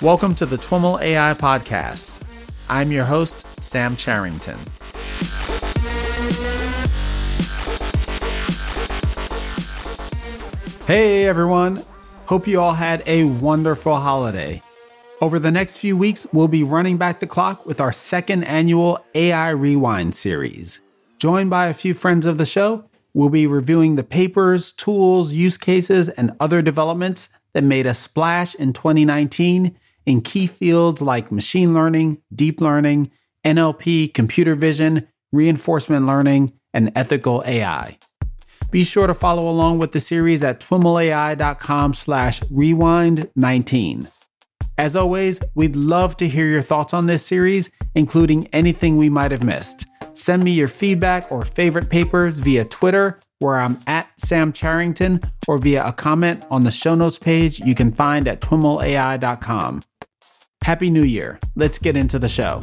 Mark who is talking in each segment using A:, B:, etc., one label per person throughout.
A: Welcome to the TWIML AI Podcast. I'm your host, Sam Charrington. Hey everyone! Hope you all had a wonderful holiday. Over the next few weeks, we'll be running back the clock with our second annual AI Rewind series. Joined by a few friends of the show, we'll be reviewing the papers, tools, use cases, and other developments that made a splash in 2019 in key fields like machine learning, deep learning, NLP, computer vision, reinforcement learning, and ethical AI. Be sure to follow along with the series at twimlai.com slash rewind19. As always, we'd love to hear your thoughts on this series, including anything we might have missed. Send me your feedback or favorite papers via Twitter, where I'm at Sam Charrington, or via a comment on the show notes page you can find at twimlai.com. Happy New Year. Let's get into the show.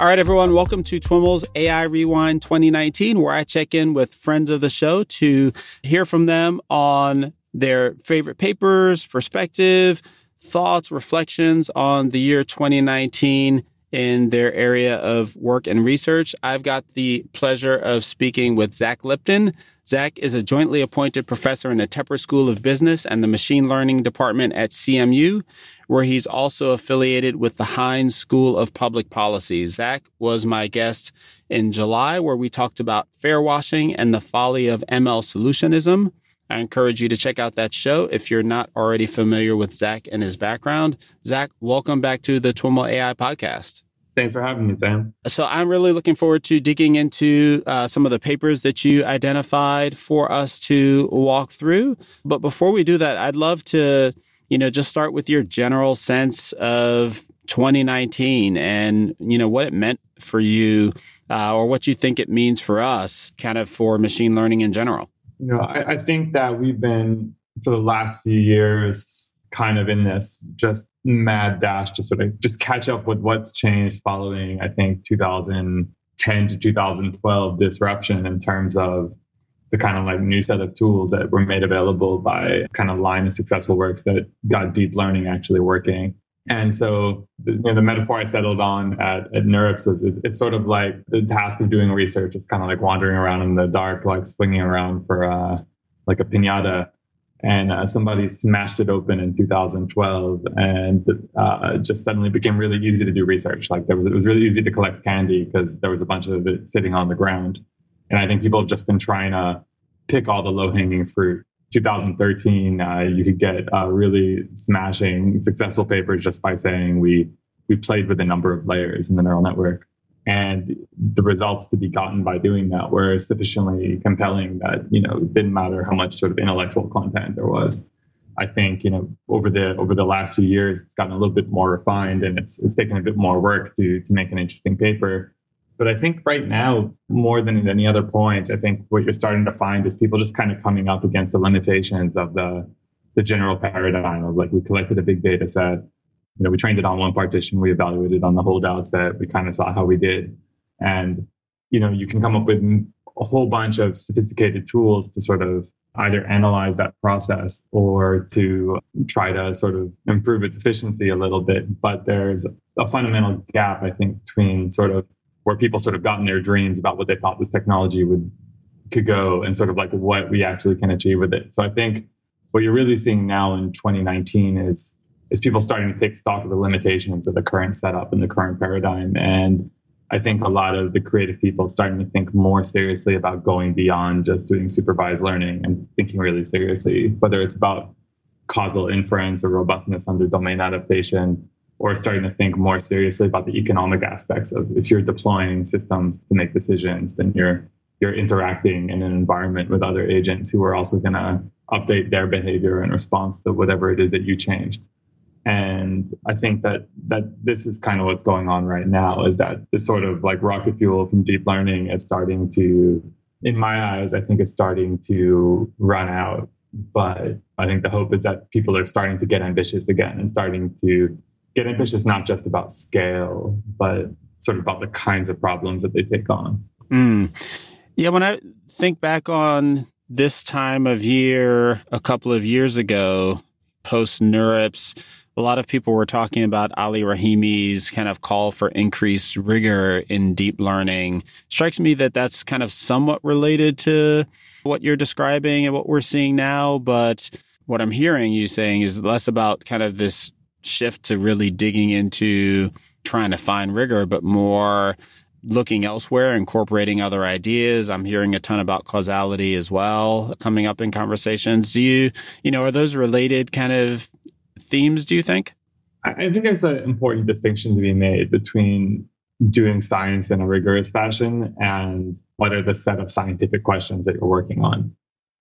A: All right, everyone, welcome to TWIML's AI Rewind 2019, where I check in with friends of the show to hear from them on their favorite papers, perspective, thoughts, reflections on the year 2019 in their area of work and research. I've got the pleasure of speaking with Zach Lipton. Zach is a jointly appointed professor in the Tepper School of Business and the Machine Learning Department at CMU, where he's also affiliated with the Heinz School of Public Policy. Zach was my guest in July, where we talked about fair washing and the folly of ML solutionism. I encourage you to check out that show if you're not already familiar with Zach and his background. Zach, welcome back to the TWIML AI podcast.
B: Thanks for having me, Sam.
A: So I'm really looking forward to digging into uh, some of the papers that you identified for us to walk through. But before we do that, I'd love to, you know, just start with your general sense of 2019 and, you know, what it meant for you uh, or what you think it means for us kind of for machine learning in general.
B: You know, I, I think that we've been for the last few years kind of in this just mad dash to sort of just catch up with what's changed following, I think, 2010 to 2012 disruption in terms of the kind of like new set of tools that were made available by kind of line of successful works that got deep learning actually working. And so the, you know, the metaphor I settled on at, at NeurIPS was it, it's sort of like the task of doing research is kind of like wandering around in the dark, like swinging around for uh, like a pinata and uh, somebody smashed it open in 2012 and uh, just suddenly became really easy to do research. Like was, it was really easy to collect candy because there was a bunch of it sitting on the ground. And i think people have just been trying to pick all the low-hanging fruit. 2013 uh, you could get uh, really smashing successful papers just by saying we we played with a number of layers in the neural network and the results to be gotten by doing that were sufficiently compelling that you know it didn't matter how much sort of intellectual content there was. I think you know over the over the last few years it's gotten a little bit more refined and it's it's taken a bit more work to to make an interesting paper. But i think right now more than at any other point i think what you're starting to find is people just kind of coming up against the limitations of the the general paradigm of like we collected a big data set you know, we trained it on one partition, we evaluated on the holdouts that we kind of saw how we did. And, you know, you can come up with a whole bunch of sophisticated tools to sort of either analyze that process or to try to sort of improve its efficiency a little bit. But there's a fundamental gap, I think, between sort of where people sort of got in their dreams about what they thought this technology would could go and sort of like what we actually can achieve with it. So I think what you're really seeing now in 2019 is is people starting to take stock of the limitations of the current setup and the current paradigm. And I think a lot of the creative people starting to think more seriously about going beyond just doing supervised learning and thinking really seriously, whether it's about causal inference or robustness under domain adaptation, or starting to think more seriously about the economic aspects of if you're deploying systems to make decisions, then you're you're interacting in an environment with other agents who are also going to update their behavior in response to whatever it is that you changed. And I think that that this is kind of what's going on right now is that this sort of like rocket fuel from deep learning is starting to, in my eyes, I think it's starting to run out. But I think the hope is that people are starting to get ambitious again and starting to get ambitious not just about scale, but sort of about the kinds of problems that they take on.
A: Mm. Yeah, when I think back on this time of year, a couple of years ago, post NeurIPS, a lot of people were talking about Ali Rahimi's kind of call for increased rigor in deep learning. Strikes me that that's kind of somewhat related to what you're describing and what we're seeing now. But what I'm hearing you saying is less about kind of this shift to really digging into trying to find rigor, but more looking elsewhere, incorporating other ideas. I'm hearing a ton about causality as well coming up in conversations. Do you, you know, are those related kind of themes, do you think?
B: I think there's an important distinction to be made between doing science in a rigorous fashion and what are the set of scientific questions that you're working on.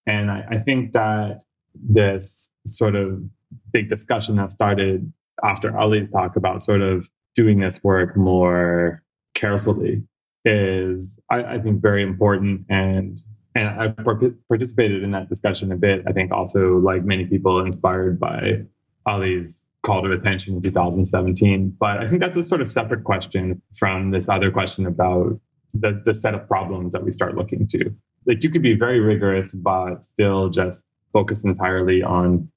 B: And I, I think that this sort of big discussion that started after Ali's talk about sort of doing this work more carefully is, I, I think, very important. And and I participated in that discussion a bit. I think also, like many people, inspired by Ali's call to attention in 2017. But I think that's a sort of separate question from this other question about the, the set of problems that we start looking to. Like you could be very rigorous, but still just focus entirely on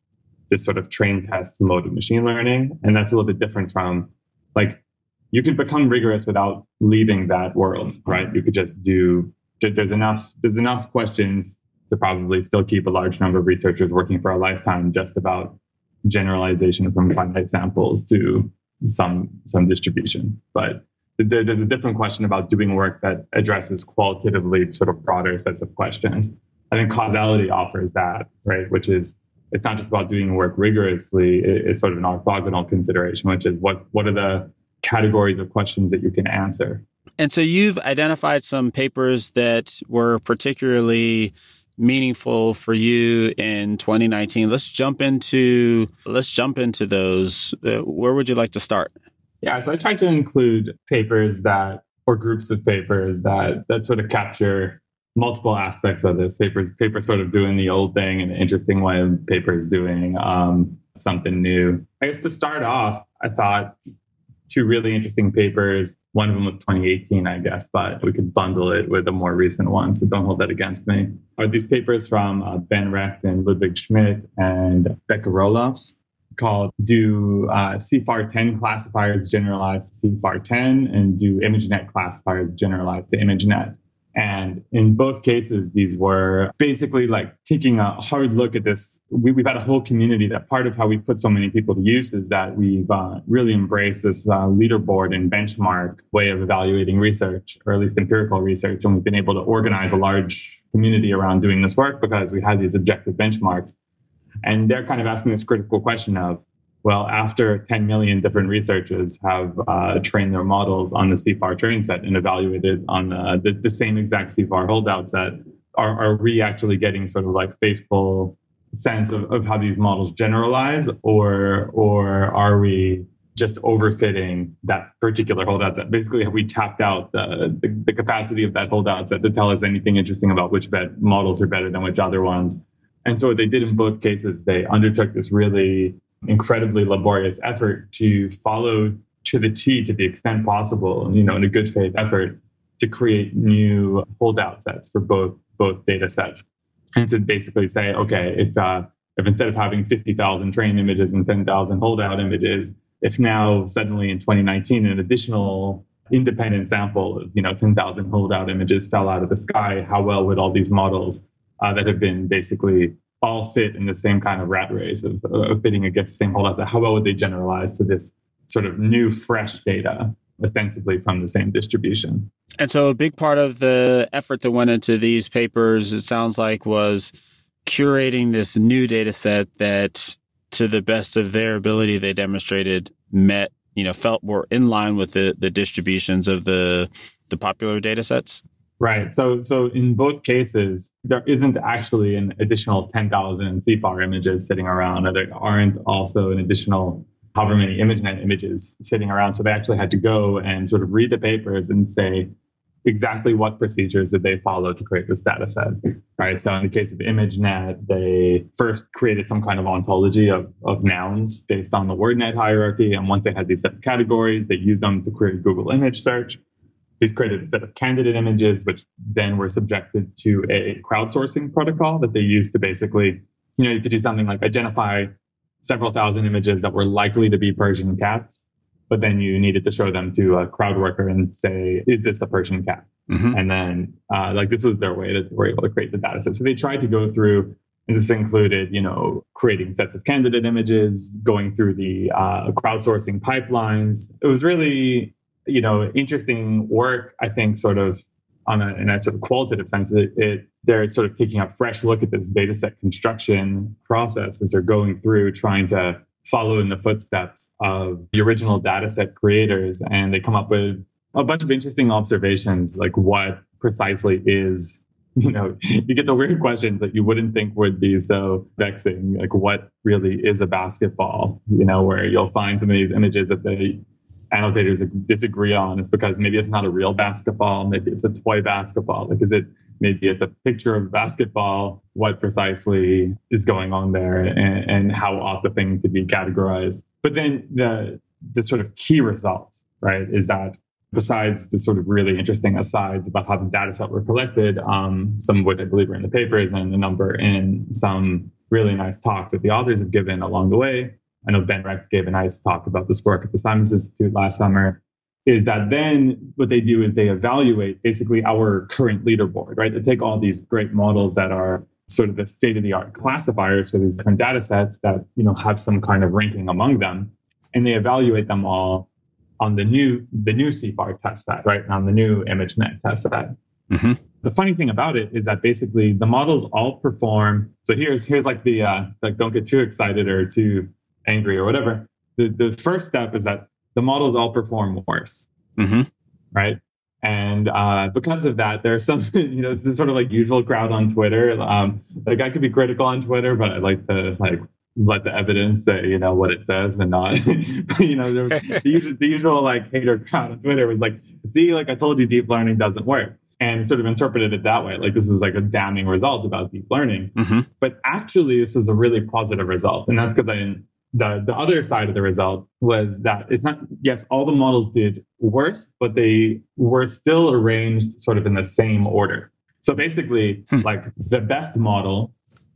B: this sort of train test mode of machine learning. And that's a little bit different from like you can become rigorous without leaving that world, right? You could just do there's enough there's enough questions to probably still keep a large number of researchers working for a lifetime just about generalization from finite samples to some some distribution. But there, there's a different question about doing work that addresses qualitatively sort of broader sets of questions. I think causality offers that, right? Which is it's not just about doing work rigorously. It's sort of an orthogonal consideration, which is what what are the categories of questions that you can answer.
A: And so you've identified some papers that were particularly meaningful for you in 2019 let's jump into let's jump into those. Uh, where would you like to start?
B: Yeah so i tried to include papers that or groups of papers that that sort of capture multiple aspects of this. Papers paper sort of doing the old thing in an interesting way papers doing um, something new. I guess to start off i thought two really interesting papers. One of them was 2018, I guess, but we could bundle it with a more recent one. So don't hold that against me. Are these papers from uh, Ben Recht and Ludwig Schmidt and Becca Roelofs called Do uh, CIFAR 10 classifiers generalize to CIFAR 10 and do ImageNet classifiers generalize to ImageNet? And in both cases, these were basically like taking a hard look at this. We, have had a whole community that part of how we put so many people to use is that we've uh, really embraced this uh, leaderboard and benchmark way of evaluating research, or at least empirical research. And we've been able to organize a large community around doing this work because we had these objective benchmarks. And they're kind of asking this critical question of, well, after 10 million different researchers have uh, trained their models on the CIFAR training set and evaluated on uh, the, the, same exact CIFAR holdout set, are, are we actually getting sort of like faithful sense of, of how these models generalize, or or are we just overfitting that particular holdout set? Basically, have we tapped out the, the, the capacity of that holdout set to tell us anything interesting about which models are better than which other ones? And so what they did in both cases, they undertook this really incredibly laborious effort to follow to the T to the extent possible, you know, in a good faith effort to create new holdout sets for both both data sets. And to basically say, okay, if uh, if instead of having 50,000 trained images and 10,000 holdout images, if now suddenly in 2019 an additional independent sample of you know 10,000 holdout images fell out of the sky, how well would all these models uh, that have been basically all fit in the same kind of rat race of, of fitting against the same holdouts. How well would they generalize to this sort of new, fresh data, ostensibly from the same distribution?
A: And so, a big part of the effort that went into these papers, it sounds like, was curating this new data set that, to the best of their ability, they demonstrated met, you know, felt were in line with the, the distributions of the the popular data sets.
B: Right. So, so in both cases, there isn't actually an additional 10,000 CIFAR images sitting around, there aren't also an additional however many ImageNet images sitting around. So they actually had to go and sort of read the papers and say exactly what procedures did they follow to create this data set. Right. So in the case of ImageNet, they first created some kind of ontology of, of nouns based on the WordNet hierarchy. And once they had these set of categories, they used them to query Google image search. He's created a set of candidate images, which then were subjected to a crowdsourcing protocol that they used to basically, you know, you could do something like identify several thousand images that were likely to be Persian cats, but then you needed to show them to a crowd worker and say, is this a Persian cat? Mm-hmm. And then, uh, like, this was their way that they were able to create the data set. So they tried to go through, and this included, you know, creating sets of candidate images, going through the uh, crowdsourcing pipelines. It was really you know, interesting work, I think, sort of on a, in a sort of qualitative sense, it, it, they're sort of taking a fresh look at this data set construction process as they're going through trying to follow in the footsteps of the original data set creators. And they come up with a bunch of interesting observations, like what precisely is, you know, you get the weird questions that you wouldn't think would be so vexing, like what really is a basketball, you know, where you'll find some of these images that they annotators disagree on is because maybe it's not a real basketball, maybe it's a toy basketball. Like, is it maybe it's a picture of basketball? What precisely is going on there, and, and how ought the thing to be categorized? But then the the sort of key result, right, is that besides the sort of really interesting asides about how the data set were collected, um, some of which I believe are in the papers and a number in some really nice talks that the authors have given along the way. I know Ben Recht gave a nice talk about this work at the Simons Institute last summer, is that then what they do is they evaluate basically our current leaderboard, right? They take all these great models that are sort of the state of the art classifiers for these different data sets that, you know, have some kind of ranking among them. And they evaluate them all on the new the new CIFAR test set, right? On the new ImageNet test set. Mm-hmm. The funny thing about it is that basically the models all perform. So here's here's like the uh, like don't get too excited or too angry or whatever, the, the first step is that the models all perform worse. Mm-hmm. Right. And uh, because of that, there's some, you know, this is sort of like usual crowd on Twitter. Um, like I could be critical on Twitter, but I like to like let the evidence say, you know, what it says and not, you know, there was the usual, the usual like hater crowd on Twitter was like, see, like I told you, deep learning doesn't work and sort of interpreted it that way. Like this is like a damning result about deep learning. Mm-hmm. But actually, this was a really positive result. And that's because I didn't the, the other side of the result was that it's not, yes, all the models did worse, but they were still arranged sort of in the same order. So basically, hmm. like the best model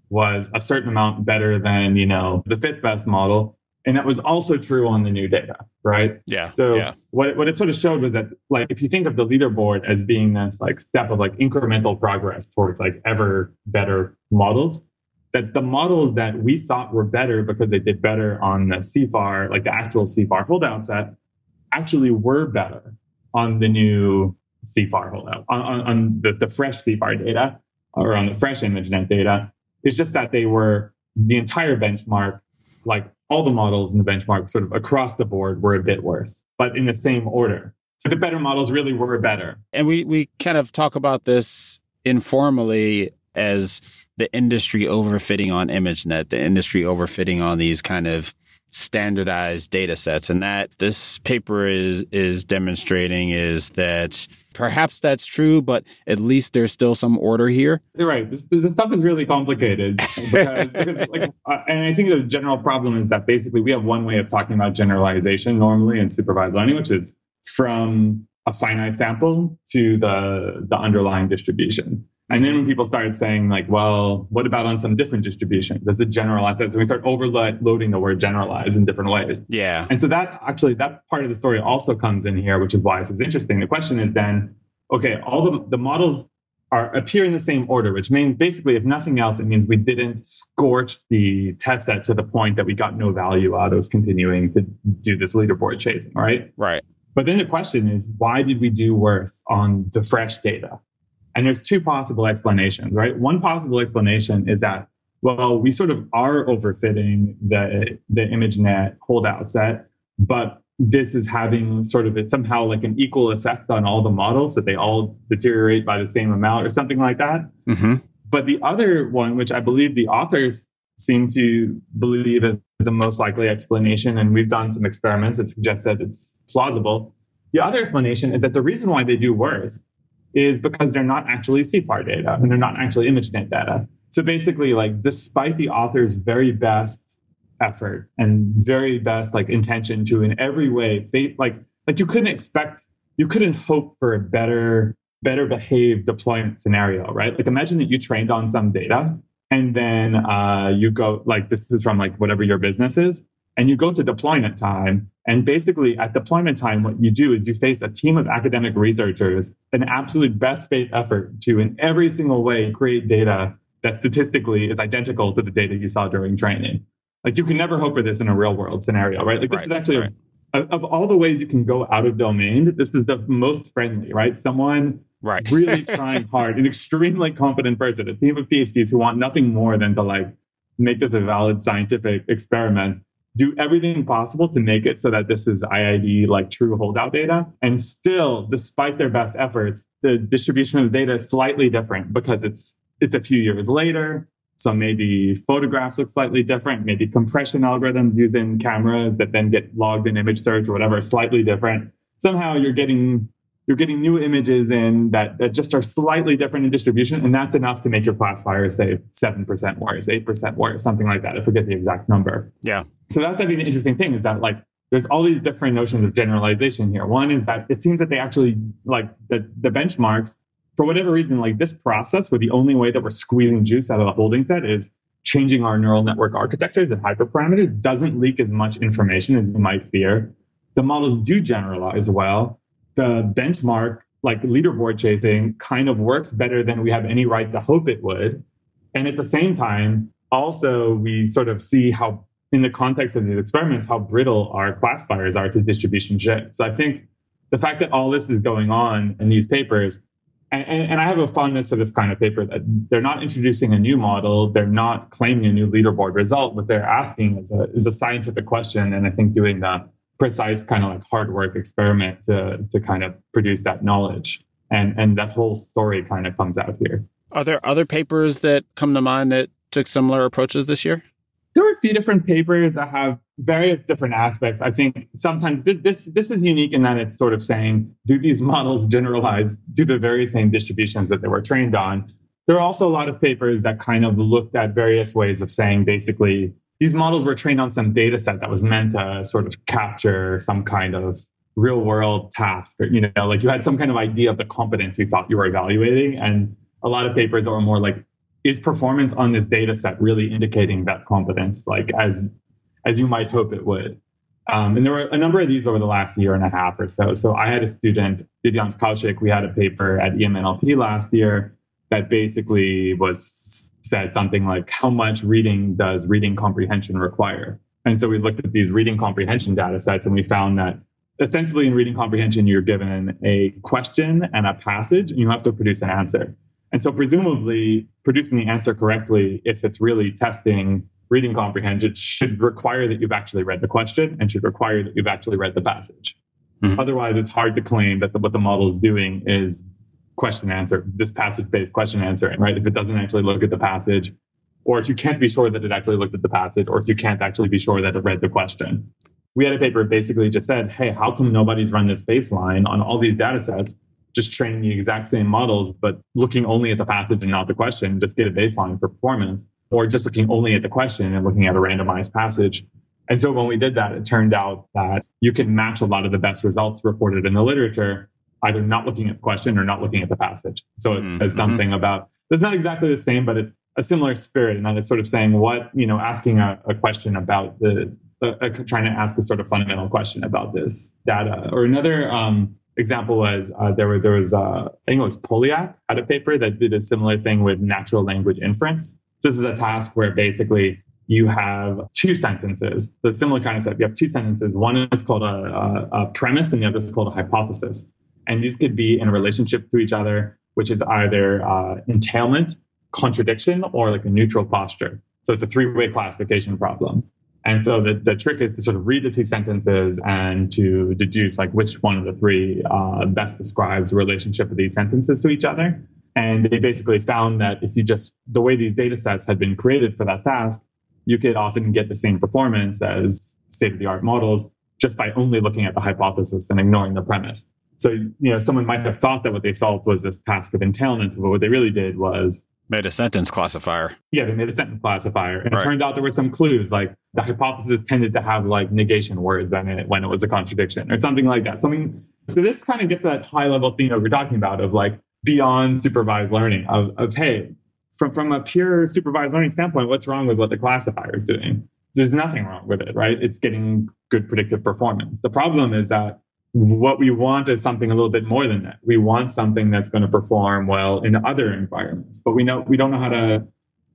B: was a certain amount better than, you know, the fifth best model. And that was also true on the new data, right?
A: Yeah.
B: So
A: yeah.
B: what, what it sort of showed was that, like, if you think of the leaderboard as being this like step of like incremental progress towards like ever better models, that the models that we thought were better because they did better on the CIFAR, like the actual CIFAR holdout set, actually were better on the new CIFAR holdout, on, on, on the, the fresh CIFAR data or on the fresh ImageNet data. It's just that they were the entire benchmark, like all the models in the benchmark, sort of across the board, were a bit worse, but in the same order. So the better models really were better.
A: And we we kind of talk about this informally as the industry overfitting on ImageNet, the industry overfitting on these kind of standardized data sets. And that this paper is is demonstrating is that perhaps that's true, but at least there's still some order here.
B: You're right. This, this stuff is really complicated because, because like, uh, and I think the general problem is that basically we have one way of talking about generalization normally in supervised learning, which is from a finite sample to the the underlying distribution. And then when people started saying like, well, what about on some different distribution? Does it generalize that? So we start overloading the word generalize in different ways.
A: Yeah.
B: And so that actually, that part of the story also comes in here, which is why this is interesting. The question is then, okay, all the, the models are appear in the same order, which means basically, if nothing else, it means we didn't scorch the test set to the point that we got no value out of continuing to do this leaderboard chasing, right?
A: Right.
B: But then the question is, why did we do worse on the fresh data? And there's two possible explanations, right? One possible explanation is that, well, we sort of are overfitting the, the ImageNet holdout set, but this is having sort of it somehow like an equal effect on all the models that they all deteriorate by the same amount or something like that. Mm-hmm. But the other one, which I believe the authors seem to believe is the most likely explanation, and we've done some experiments that suggest that it's plausible. The other explanation is that the reason why they do worse is because they're not actually CIFAR data and they're not actually ImageNet data. So basically, like, despite the author's very best effort and very best like intention to in every way, like, like you couldn't expect you couldn't hope for a better better behaved deployment scenario, right? Like imagine that you trained on some data and then uh, you go like this is from like whatever your business is and you go to deployment time and basically at deployment time what you do is you face a team of academic researchers an absolute best faith effort to in every single way create data that statistically is identical to the data you saw during training. Like you can never hope for this in a real world scenario right? Like this right, is actually right. of all the ways you can go out of domain this is the most friendly right? Someone
A: right.
B: really trying hard an extremely competent person a team of phds who want nothing more than to like make this a valid scientific experiment do everything possible to make it so that this is IID like true holdout data. And still, despite their best efforts, the distribution of the data is slightly different because it's it's a few years later. So maybe photographs look slightly different. Maybe compression algorithms using cameras that then get logged in image search or whatever slightly different. Somehow you're getting you're getting new images in that, that just are slightly different in distribution, and that's enough to make your classifier say 7% worse, 8% worse, something like that. I forget the exact number.
A: Yeah.
B: So that's I think the interesting thing is that like there's all these different notions of generalization here. One is that it seems that they actually like the, the benchmarks, for whatever reason, like this process where the only way that we're squeezing juice out of the holding set is changing our neural network architectures and hyperparameters doesn't leak as much information as you might fear. The models do generalize well. The benchmark, like leaderboard chasing, kind of works better than we have any right to hope it would. And at the same time, also we sort of see how in the context of these experiments how brittle our classifiers are to distribution shift. So I think the fact that all this is going on in these papers, and, and, and, I have a fondness for this kind of paper that they're not introducing a new model, they're not claiming a new leaderboard result. What they're asking is a, is a scientific question, and I think doing the precise kind of like hard work experiment to to kind of produce that knowledge, and and that whole story kind of comes out here.
A: Are there other papers that come to mind that took similar approaches this year?
B: There are a few different papers that have various different aspects. I think sometimes this, this, this is unique in that it's sort of saying, do these models generalize to the very same distributions that they were trained on? There are also a lot of papers that kind of looked at various ways of saying basically these models were trained on some data set that was meant to sort of capture some kind of real world task or you know like you had some kind of idea of the competence you thought you were evaluating and a lot of papers that were more like is performance on this data set really indicating that competence like as as you might hope it would? Um, and there were a number of these over the last year and a half or so. So i had a student Divyansh Kaushik we had a paper at emnlp last year that basically was said something like how much reading does reading comprehension require? And so we looked at these reading comprehension data sets and we found that ostensibly in reading comprehension you're given a question and a passage and you have to produce an answer and so, presumably, producing the answer correctly, if it's really testing reading comprehension, should require that you've actually read the question and should require that you've actually read the passage. Mm-hmm. Otherwise, it's hard to claim that the, what the model is doing is question answer, this passage based question answering, right? If it doesn't actually look at the passage, or if you can't be sure that it actually looked at the passage, or if you can't actually be sure that it read the question. We had a paper basically just said, hey, how come nobody's run this baseline on all these data sets? Just training the exact same models, but looking only at the passage and not the question, just get a baseline for performance, or just looking only at the question and looking at a randomized passage. And so when we did that, it turned out that you can match a lot of the best results reported in the literature, either not looking at the question or not looking at the passage. So it mm-hmm. says something about, it's not exactly the same, but it's a similar spirit. And that it's sort of saying what, you know, asking a, a question about the, uh, trying to ask a sort of fundamental question about this data. Or another um, example was uh, there, were, there was, uh, I think it was Poliak had a paper that did a similar thing with natural language inference. This is a task where basically you have two sentences, the similar kind of set. You have two sentences. One is called a, a, a premise and the other is called a hypothesis. And these could be in a relationship to each other, which is either uh, entailment, contradiction, or like a neutral posture. So it's a three way classification problem. And so the, the trick is to sort of read the two sentences and to deduce like which one of the three uh, best describes the relationship of these sentences to each other. And they basically found that if you just, the way these data sets had been created for that task, you could often get the same performance as state of the art models just by only looking at the hypothesis and ignoring the premise. So, you know, someone might have thought that what they solved was this task of entailment, but what they really did was
A: Made a sentence classifier.
B: Yeah, they made a sentence classifier. And right. it turned out there were some clues, like the hypothesis tended to have like negation words in it when it was a contradiction or something like that. Something So this kind of gets that high level thing that we're talking about of like beyond supervised learning of, of hey, from, from a pure supervised learning standpoint, what's wrong with what the classifier is doing? There's nothing wrong with it, right? It's getting good predictive performance. The problem is that what we want is something a little bit more than that. We want something that's going to perform well in other environments, but we know we don't know how to,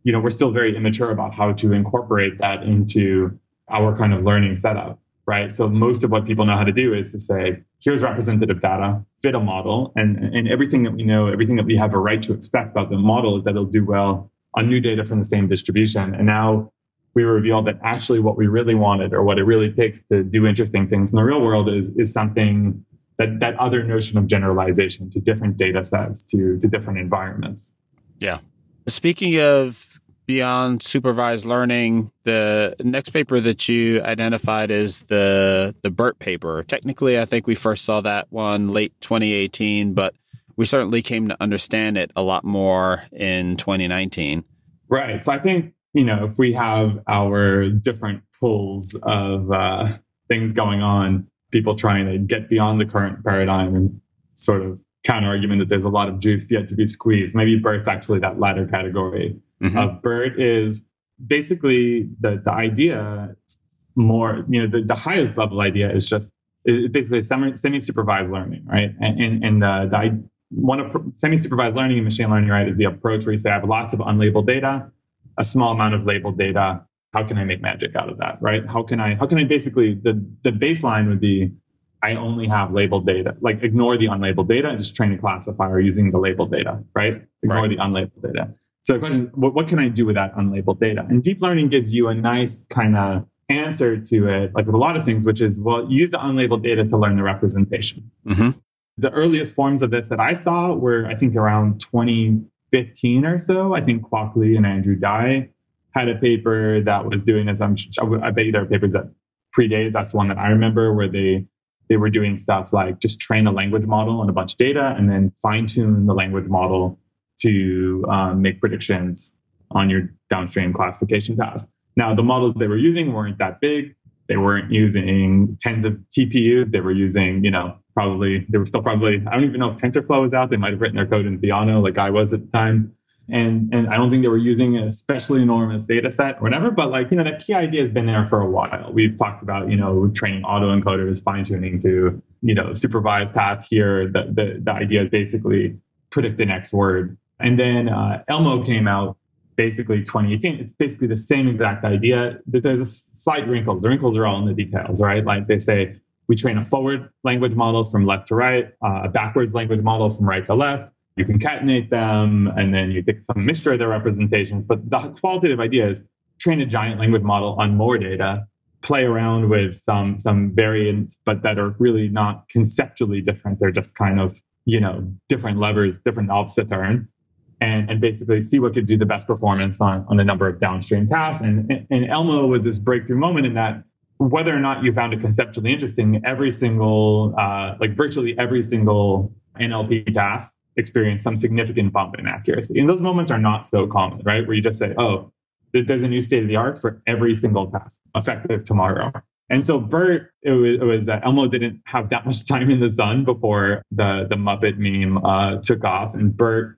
B: you know, we're still very immature about how to incorporate that into our kind of learning setup, right? So most of what people know how to do is to say, here's representative data, fit a model, and and everything that we know, everything that we have a right to expect about the model is that it'll do well on new data from the same distribution. And now we revealed that actually what we really wanted or what it really takes to do interesting things in the real world is, is something that, that other notion of generalization to different data sets, to, to different environments.
A: Yeah. Speaking of beyond supervised learning, the next paper that you identified is the the BERT paper. Technically, I think we first saw that one late 2018, but we certainly came to understand it a lot more in 2019.
B: Right. So I think you know, if we have our different pulls of uh, things going on, people trying to get beyond the current paradigm and sort of counter argument that there's a lot of juice yet to be squeezed. Maybe BERT's actually that latter category. Mm-hmm. Uh, BERT is basically the, the idea more, you know, the, the highest level idea is just basically semi supervised learning, right? And, and, and the, the one of semi supervised learning and machine learning, right, is the approach where you say I have lots of unlabeled data a small amount of labeled data how can i make magic out of that right? How can i how can i basically the the baseline would be i only have labeled data like ignore the unlabeled data and just train a classifier using the labeled data right? Ignore right. the unlabeled data. So the question is what, what can i do with that unlabeled data? And deep learning gives you a nice kind of answer to it like with a lot of things which is well use the unlabeled data to learn the representation. Mm-hmm. the earliest forms of this that i saw were i think around 20 15 or so, I think Le and Andrew Dai had a paper that was doing this. I'm, I bet you there are papers that predate. That's the one that I remember where they they were doing stuff like just train a language model on a bunch of data and then fine tune the language model to um, make predictions on your downstream classification task. Now, the models they were using weren't that big. They weren't using tens of TPUs. They were using, you know, probably, they were still probably, I don't even know if TensorFlow was out. They might have written their code in Theano like I was at the time. And, and I don't think they were using an especially enormous data set or whatever, but like, you know, that key idea has been there for a while. We've talked about, you know, training autoencoders, fine tuning to, you know, supervised tasks here. The, the, the idea is basically predict the next word. And then uh, ELMo came out basically 2018. It's basically the same exact idea. But there's a slight wrinkles. The wrinkles are all in the details, right? Like they say, we train a forward language model from left to right, uh, a backwards language model from right to left. You concatenate them, and then you take some mixture of their representations. But the qualitative idea is train a giant language model on more data, play around with some some variants, but that are really not conceptually different. They're just kind of you know different levers, different knobs to turn, and, and basically see what gives do the best performance on, on a number of downstream tasks. And, and ELMo was this breakthrough moment in that whether or not you found it conceptually interesting, every single, uh, like virtually every single NLP task experienced some significant bump in accuracy. And those moments are not so common, right? Where you just say, oh, there's a new state of the art for every single task effective tomorrow. And so BERT, it was, it was uh, ELMo didn't have that much time in the sun before the the Muppet meme uh, took off, and BERT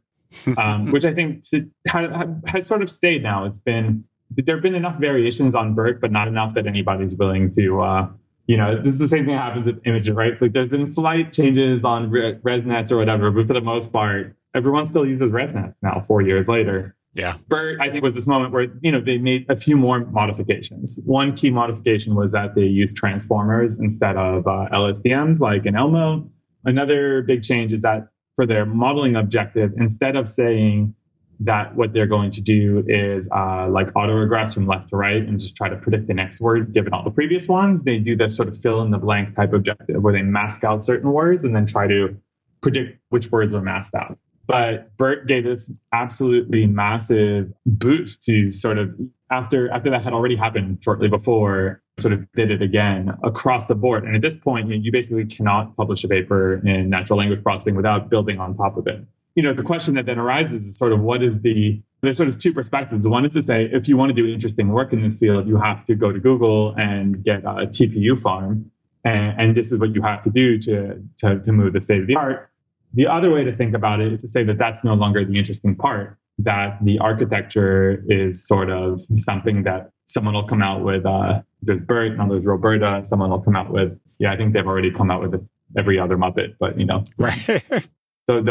B: um, which I think to, has, has sort of stayed now. It's been there have been enough variations on BERT, but not enough that anybody's willing to. Uh, you know, this is the same thing that happens with images, right? It's like there's been slight changes on ResNets or whatever, but for the most part, everyone still uses ResNets now, four years later.
A: Yeah.
B: BERT, I think, was this moment where, you know, they made a few more modifications. One key modification was that they used transformers instead of uh, LSTMs like in ELMo. Another big change is that for their modeling objective, instead of saying that what they're going to do is uh, like autoregress from left to right and just try to predict the next word given all the previous ones, they do this sort of fill in the blank type objective where they mask out certain words and then try to predict which words are masked out. But BERT gave this absolutely massive boost to sort of after after that had already happened shortly before, sort of did it again across the board. And at this point, you, you basically cannot publish a paper in natural language processing without building on top of it. You know, the question that then arises is sort of what is the there's sort of two perspectives. One is to say if you want to do interesting work in this field, you have to go to Google and get a TPU farm and, and this is what you have to do to, to, to move the state of the art. The other way to think about it is to say that that's no longer the interesting part, that the architecture is sort of something that someone will come out with. Uh, there's BERT, now there's RoBERTa, someone will come out with, yeah, I think they've already come out with every other Muppet, but you know.
A: Right.
B: so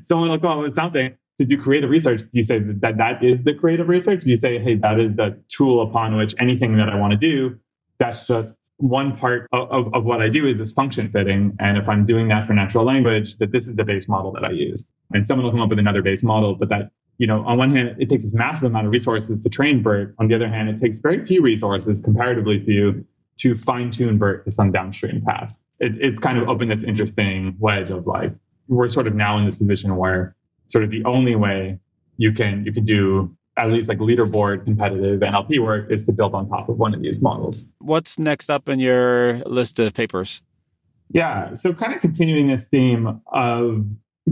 B: someone will come up with something to do creative research. Do you say that that is the creative research? Do you say, hey, that is the tool upon which anything that I want to do that's just one part of, of, of, what I do is this function fitting. And if I'm doing that for natural language, that this is the base model that I use. And someone will come up with another base model, but that, you know, on one hand, it takes this massive amount of resources to train BERT. On the other hand, it takes very few resources, comparatively few, to fine tune BERT to some downstream path. It, it's kind of opened this interesting wedge of like, we're sort of now in this position where sort of the only way you can, you can do at least like leaderboard competitive NLP work is to build on top of one of these models.
A: What's next up in your list of papers?
B: Yeah, so kind of continuing this theme of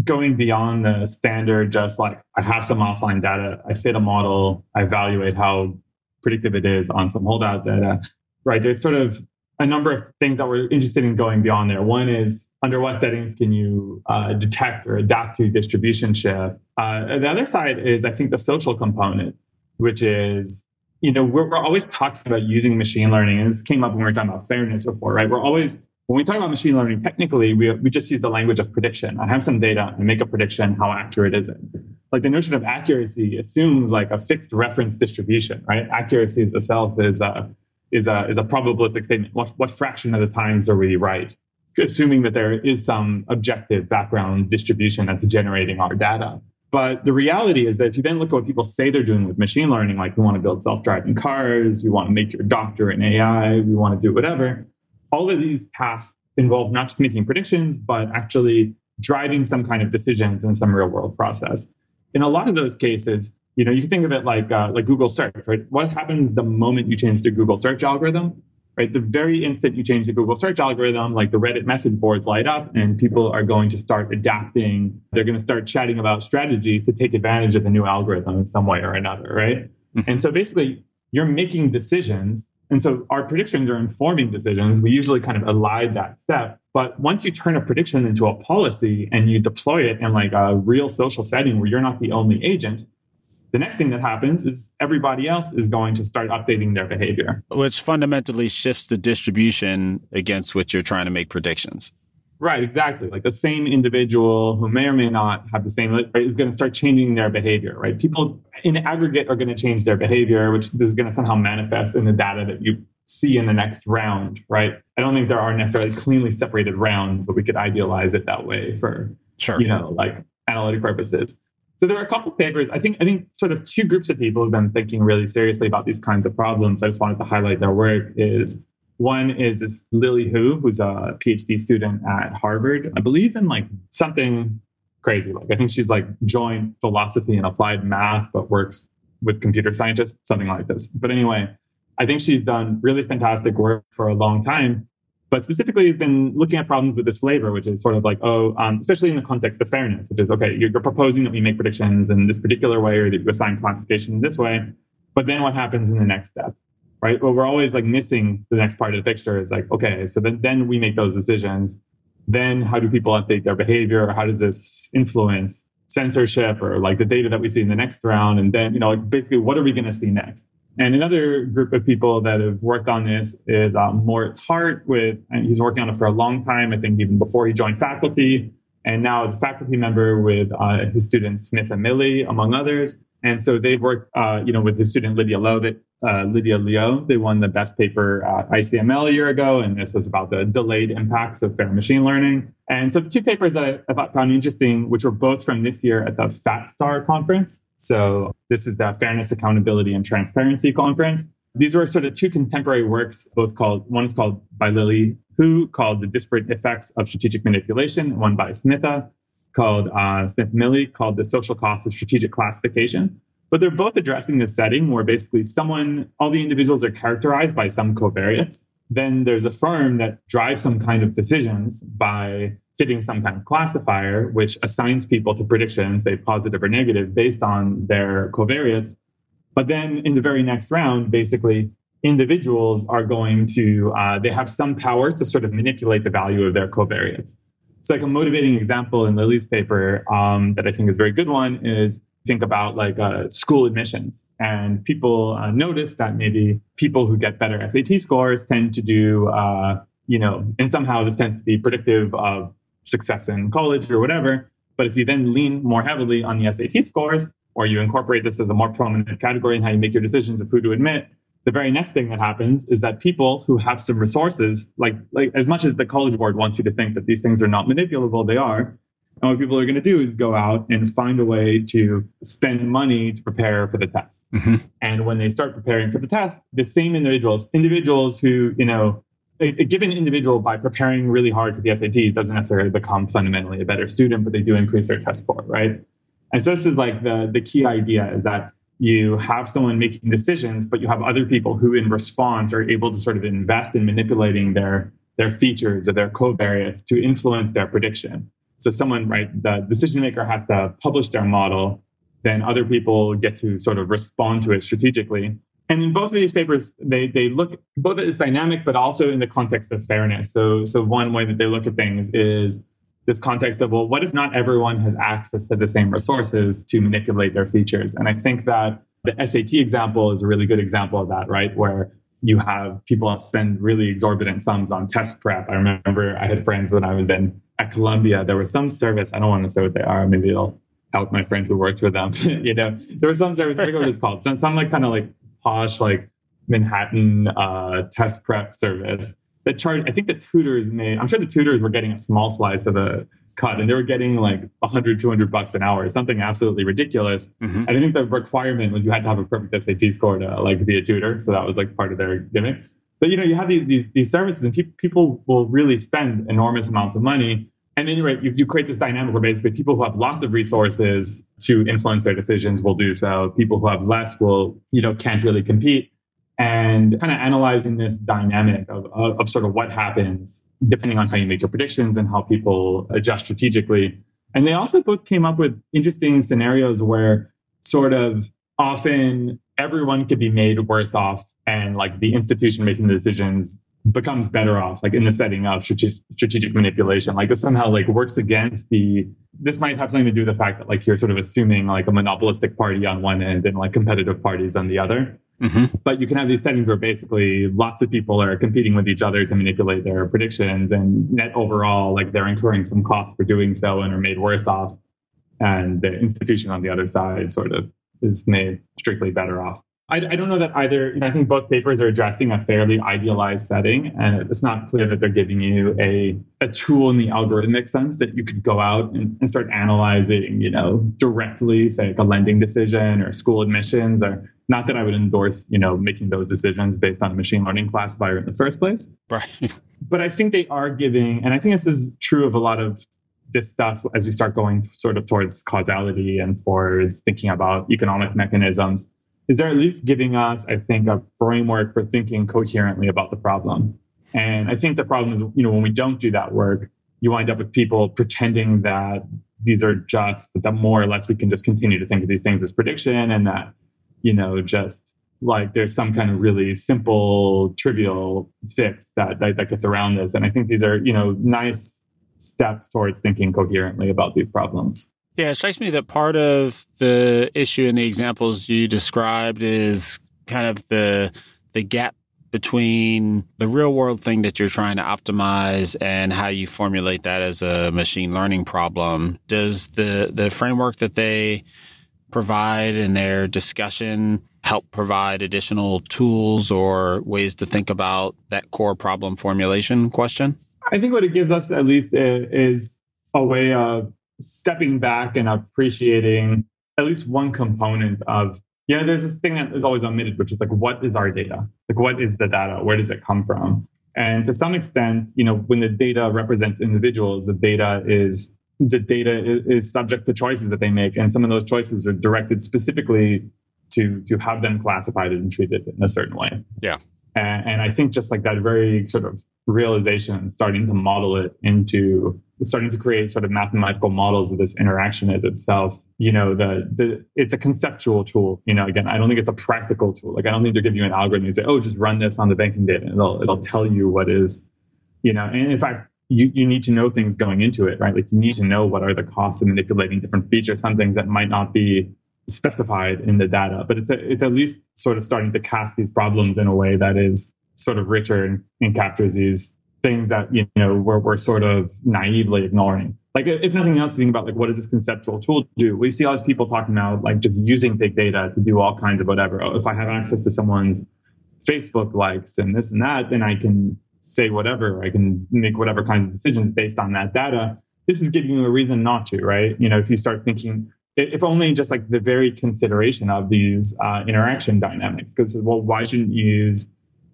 B: going beyond the standard, just like I have some offline data, I fit a model, I evaluate how predictive it is on some holdout data, right? There's sort of a number of things that we're interested in going beyond there. One is under what settings can you uh, detect or adapt to distribution shift? Uh, the other side is, I think, the social component, which is, you know, we're, we're always talking about using machine learning. And this came up when we were talking about fairness before, right? We're always, when we talk about machine learning, technically, we, we just use the language of prediction. I have some data and make a prediction. How accurate is it? Like the notion of accuracy assumes like a fixed reference distribution, right? Accuracy itself is a, is a is a probabilistic statement. What what fraction of the times are we right? Assuming that there is some objective background distribution that's generating our data. But the reality is that if you then look at what people say they're doing with machine learning, like we want to build self-driving cars, we want to make your doctor an AI, we want to do whatever, all of these tasks involve not just making predictions, but actually driving some kind of decisions in some real world process. In a lot of those cases, you know, you can think of it like uh, like Google search, right? What happens the moment you change the Google search algorithm? Right, the very instant you change the Google search algorithm, like the Reddit message boards light up, and people are going to start adapting. They're going to start chatting about strategies to take advantage of the new algorithm in some way or another, right? Mm-hmm. And so basically, you're making decisions and so our predictions are informing decisions. We usually kind of elide that step. But once you turn a prediction into a policy and you deploy it in like a real social setting where you're not the only agent, the next thing that happens is everybody else is going to start updating their behavior.
A: Which fundamentally shifts the distribution against which you're trying to make predictions.
B: Right, exactly. Like the same individual who may or may not have the same right, is going to start changing their behavior, right? People in aggregate are going to change their behavior, which is going to somehow manifest in the data that you see in the next round, right? I don't think there are necessarily cleanly separated rounds, but we could idealize it that way for, sure. you know, like analytic purposes. So there are a couple papers. I think I think sort of two groups of people who've been thinking really seriously about these kinds of problems. I just wanted to highlight their work. Is one is this Lily Hu, who's a PhD student at Harvard. I believe in like something crazy. Like I think she's like joined philosophy and applied math, but works with computer scientists, something like this. But anyway, I think she's done really fantastic work for a long time but specifically has been looking at problems with this flavor, which is sort of like, oh, um, especially in the context of fairness, which is okay, you're, you're, proposing that we make predictions in this particular way or that you assign classification in this way, but then what happens in the next step, right? Well, we're always like missing the next part of the picture. Is like, okay, so then then we make those decisions. Then how do people update their behavior? How does this influence censorship or like the data that we see in the next round? And then you know, like basically, what are we going to see next? And another group of people that have worked on this is um, Moritz Hardt with, and he's working on it for a long time, I think even before he joined faculty, and now as a faculty member with uh, his students Smitha Milli, among others. And so they've worked, uh, you know, with his student Lydia Lowe, that, uh, Lydia Liu. They won the best paper at ICML a year ago, and this was about the delayed impacts of fair machine learning. And so the two papers that I, I found interesting, which were both from this year at the FatStar conference, so this is the Fairness, Accountability, and Transparency Conference. These were sort of two contemporary works, both called, one is called by Lily Hu, called The Disparate Effects of Strategic Manipulation, one by Smitha, called uh, Smitha Milli, called The Social Cost of Strategic Classification. But they're both addressing the setting where basically someone, all the individuals are characterized by some covariates. Then there's a firm that drives some kind of decisions by fitting some kind of classifier, which assigns people to predictions, say positive or negative, based on their covariates. But then in the very next round, basically individuals are going to uh, they have some power to sort of manipulate the value of their covariates. It's like a motivating example in Lily's paper um, that I think is a very good one is think about like uh, school admissions and people uh, notice that maybe people who get better SAT scores tend to do uh, you know and somehow this tends to be predictive of success in college or whatever. But if you then lean more heavily on the SAT scores, or you incorporate this as a more prominent category in how you make your decisions of who to admit, the very next thing that happens is that people who have some resources, like like as much as the college board wants you to think that these things are not manipulable, they are. And what people are going to do is go out and find a way to spend money to prepare for the test. Mm-hmm. And when they start preparing for the test, the same individuals, individuals who, you know, a, a, given individual by preparing really hard for the SATs doesn't necessarily become fundamentally a better student, but they do increase their test score, right? And so this is like the the key idea is that you have someone making decisions, but you have other people who, in response, are able to sort of invest in manipulating their their features or their covariates to influence their prediction. So someone, right, the decision maker has to publish their model, then other people get to sort of respond to it strategically. And in both of these papers, they, they look both at this dynamic, but also in the context of fairness. So, so one way that they look at things is this context of, well, what if not everyone has access to the same resources to manipulate their features? And I think that the SAT example is a really good example of that, right? Where you have people spend really exorbitant sums on test prep. I remember I had friends when I was in at Columbia, there was some service, I don't want to say what they are, maybe it'll help my friend who works with them. you know, there was some service, I forget what it's called. Some, some like kind of like posh like Manhattan uh, test prep service that charged. I think the tutors made. I'm sure the tutors were getting a small slice of the cut, and they were getting like 100, 200 bucks an hour, something absolutely ridiculous. Mm-hmm. And I think the requirement was you had to have a perfect SAT score to like be a tutor, so that was like part of their gimmick. But you know, you have these these, these services, and pe- people will really spend enormous amounts of money. And then you, you create this dynamic where basically people who have lots of resources to influence their decisions will do so. People who have less will, you know, can't really compete. And kind of analyzing this dynamic of, of, of sort of what happens depending on how you make your predictions and how people adjust strategically. And they also both came up with interesting scenarios where sort of often everyone could be made worse off and like the institution making the decisions becomes better off like in the setting of strategic, manipulation. Like this somehow like works against the this might have something to do with the fact that like you're sort of assuming like a monopolistic party on one end and like competitive parties on the other. Mm-hmm. but you can have these settings where basically lots of people are competing with each other to manipulate their predictions and net overall like they're incurring some costs for doing so and are made worse off. And the institution on the other side sort of is made strictly better off I, I don't know that either. You know, I think both papers are addressing a fairly idealized setting, and it's not clear that they're giving you a, a tool in the algorithmic sense that you could go out and, and start analyzing, you know, directly, say like a lending decision or school admissions, or not that I would endorse, you know, making those decisions based on a machine learning classifier in the first place.
A: Right.
B: but I think they are giving, and I think this is true of a lot of this stuff as we start going sort of towards causality and towards thinking about economic mechanisms is they're at least giving us, I think, a framework for thinking coherently about the problem. And I think the problem is, you know, when we don't do that work, you wind up with people pretending that these are just that more or less we can just continue to think of these things as prediction and that, you know, just like there's some kind of really simple, trivial fix that, that, that gets around this. And I think these are, you know, nice steps towards thinking coherently about these problems.
A: Yeah, it strikes me that part of the issue in the examples you described is kind of the the gap between the real world thing that you're trying to optimize and how you formulate that as a machine learning problem. Does the the framework that they provide in their discussion help provide additional tools or ways to think about that core problem formulation question?
B: I think what it gives us at least is a way of stepping back and appreciating at least one component of you know there's this thing that is always omitted which is like what is our data? Like what is the data? Where does it come from? And to some extent you know when the data represents individuals the data is the data is, is subject to choices that they make and some of those choices are directed specifically to to have them classified and treated in a certain way.
A: Yeah.
B: And, and i think just like that very sort of realization starting to model it into starting to create sort of mathematical models of this interaction as itself, you know, the the it's a conceptual tool. You know, again, I don't think it's a practical tool. Like I don't think they're giving you an algorithm and say, oh, just run this on the banking data and it'll it'll tell you what is, you know, and in fact, you, you need to know things going into it, right? Like you need to know what are the costs of manipulating different features, some things that might not be specified in the data, but it's a, it's at least sort of starting to cast these problems in a way that is sort of richer and, and captures these things that you know we're, we're sort of naively ignoring. Like if nothing else, thinking about like what does this conceptual tool do? We see all these people talking about like just using big data to do all kinds of whatever. Oh, if I have access to someone's Facebook likes and this and that, then I can say whatever. I can make whatever kinds of decisions based on that data. This is giving you a reason not to, right? You know, if you start thinking, if only just like the very consideration of these uh, interaction dynamics, because well, why shouldn't you use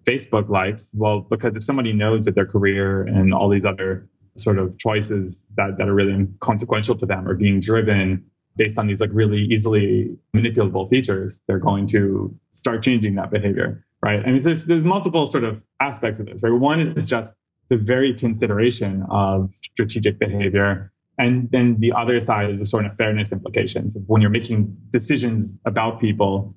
B: Facebook likes? Well, because if somebody knows that their career and all these other sort of choices that, that are really consequential to them are being driven based on these like really easily manipulable features, they're going to start changing that behavior, right? I mean, there's there's multiple sort of aspects of this, right? One is just the very consideration of strategic behavior. And then the other side is the sort of fairness implications of when you're making decisions about people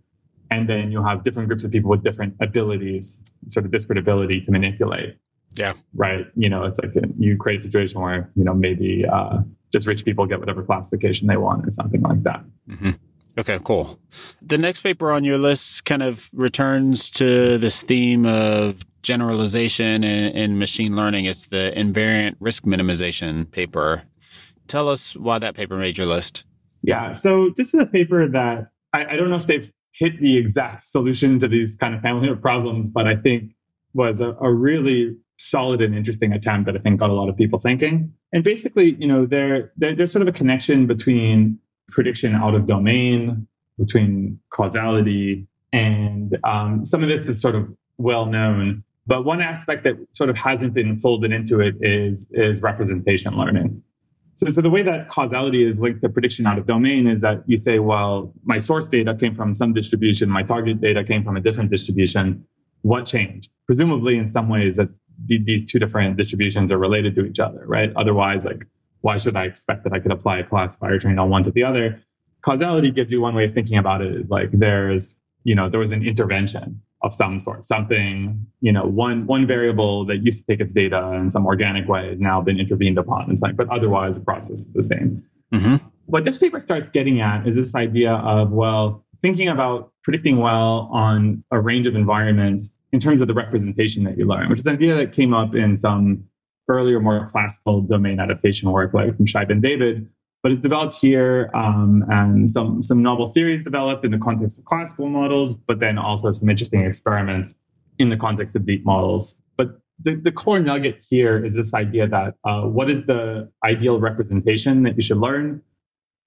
B: and then you'll have different groups of people with different abilities, sort of disparate ability to manipulate.
A: Yeah.
B: Right. You know, it's like a, you create a situation where you know maybe uh, just rich people get whatever classification they want or something like that.
A: Mm-hmm. Okay, cool. The next paper on your list kind of returns to this theme of generalization in, in machine learning. It's the invariant risk minimization paper. Tell us why that paper made your list.
B: Yeah, so this is a paper that I, I don't know if they've hit the exact solution to these kind of family of problems, but I think was a, a really solid and interesting attempt that I think got a lot of people thinking. And basically, you know, there, there there's sort of a connection between prediction out of domain, between causality, and um, some of this is sort of well known. But one aspect that sort of hasn't been folded into it is is representation learning. So, so the way that causality is linked to prediction out of domain is that you say, well, my source data came from some distribution, my target data came from a different distribution. What changed? Presumably, in some ways, that these two different distributions are related to each other, right? Otherwise, like, why should I expect that I could apply a classifier trained on one to the other? Causality gives you one way of thinking about it is like there's, you know, there was an intervention of some sort. Something, you know, one one variable that used to take its data in some organic way has now been intervened upon and something, but otherwise the process is the same. Mm-hmm. What this paper starts getting at is this idea of, well, thinking about predicting well on a range of environments in terms of the representation that you learn, which is an idea that came up in some earlier, more classical domain adaptation work, like from Shai Ben David, but it's developed here um, and some some novel theories developed in the context of classical models, but then also some interesting experiments in the context of deep models. But the, the core nugget here is this idea that uh, what is the ideal representation that you should learn?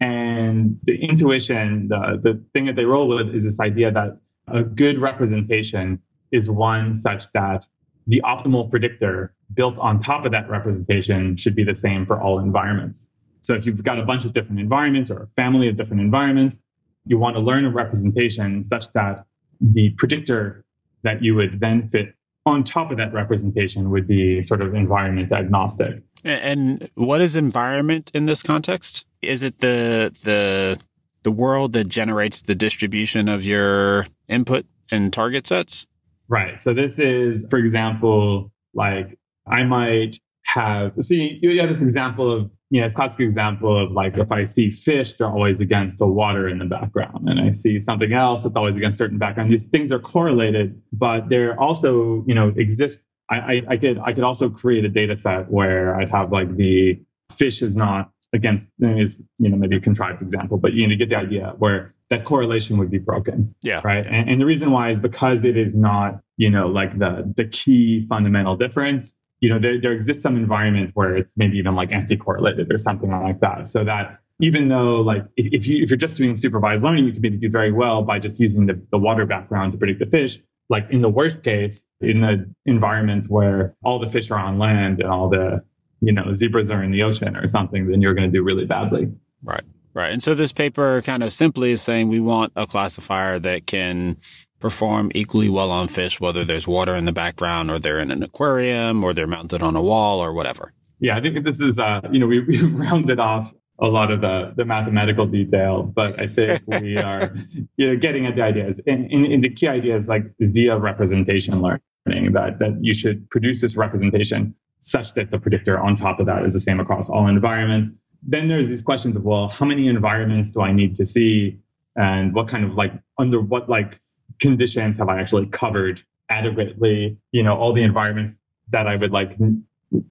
B: And the intuition, the, the thing that they roll with is this idea that a good representation is one such that the optimal predictor built on top of that representation should be the same for all environments. So if you've got a bunch of different environments or a family of different environments, you want to learn a representation such that the predictor that you would then fit on top of that representation would be sort of environment agnostic.
A: And what is environment in this context? Is it the the the world that generates the distribution of your input and target sets?
B: Right. So this is, for example, like I might have so you, you have this example of you know, it's a classic example of like if I see fish, they're always against the water in the background. And I see something else that's always against certain background. These things are correlated, but they're also, you know, exist. I, I, I could I could also create a data set where I'd have like the fish is not against is you know maybe a contrived example, but you know, get the idea where that correlation would be broken.
A: Yeah.
B: Right. And, and the reason why is because it is not, you know, like the the key fundamental difference you know, there, there exists some environment where it's maybe even like anti-correlated or something like that. So that even though like if you if you're just doing supervised learning, you can maybe do very well by just using the, the water background to predict the fish. Like in the worst case, in an environment where all the fish are on land and all the you know zebras are in the ocean or something, then you're going to do really badly.
A: Right. Right. And so this paper kind of simply is saying we want a classifier that can perform equally well on fish, whether there's water in the background or they're in an aquarium or they're mounted on a wall or whatever.
B: Yeah, I think this is, uh, you know, we, we've rounded off a lot of the, the mathematical detail, but I think we are, you know, getting at the ideas. And, and, and the key idea is like via representation learning that, that you should produce this representation such that the predictor on top of that is the same across all environments. Then there's these questions of, well, how many environments do I need to see? And what kind of like, under what like conditions have I actually covered adequately, you know, all the environments that I would like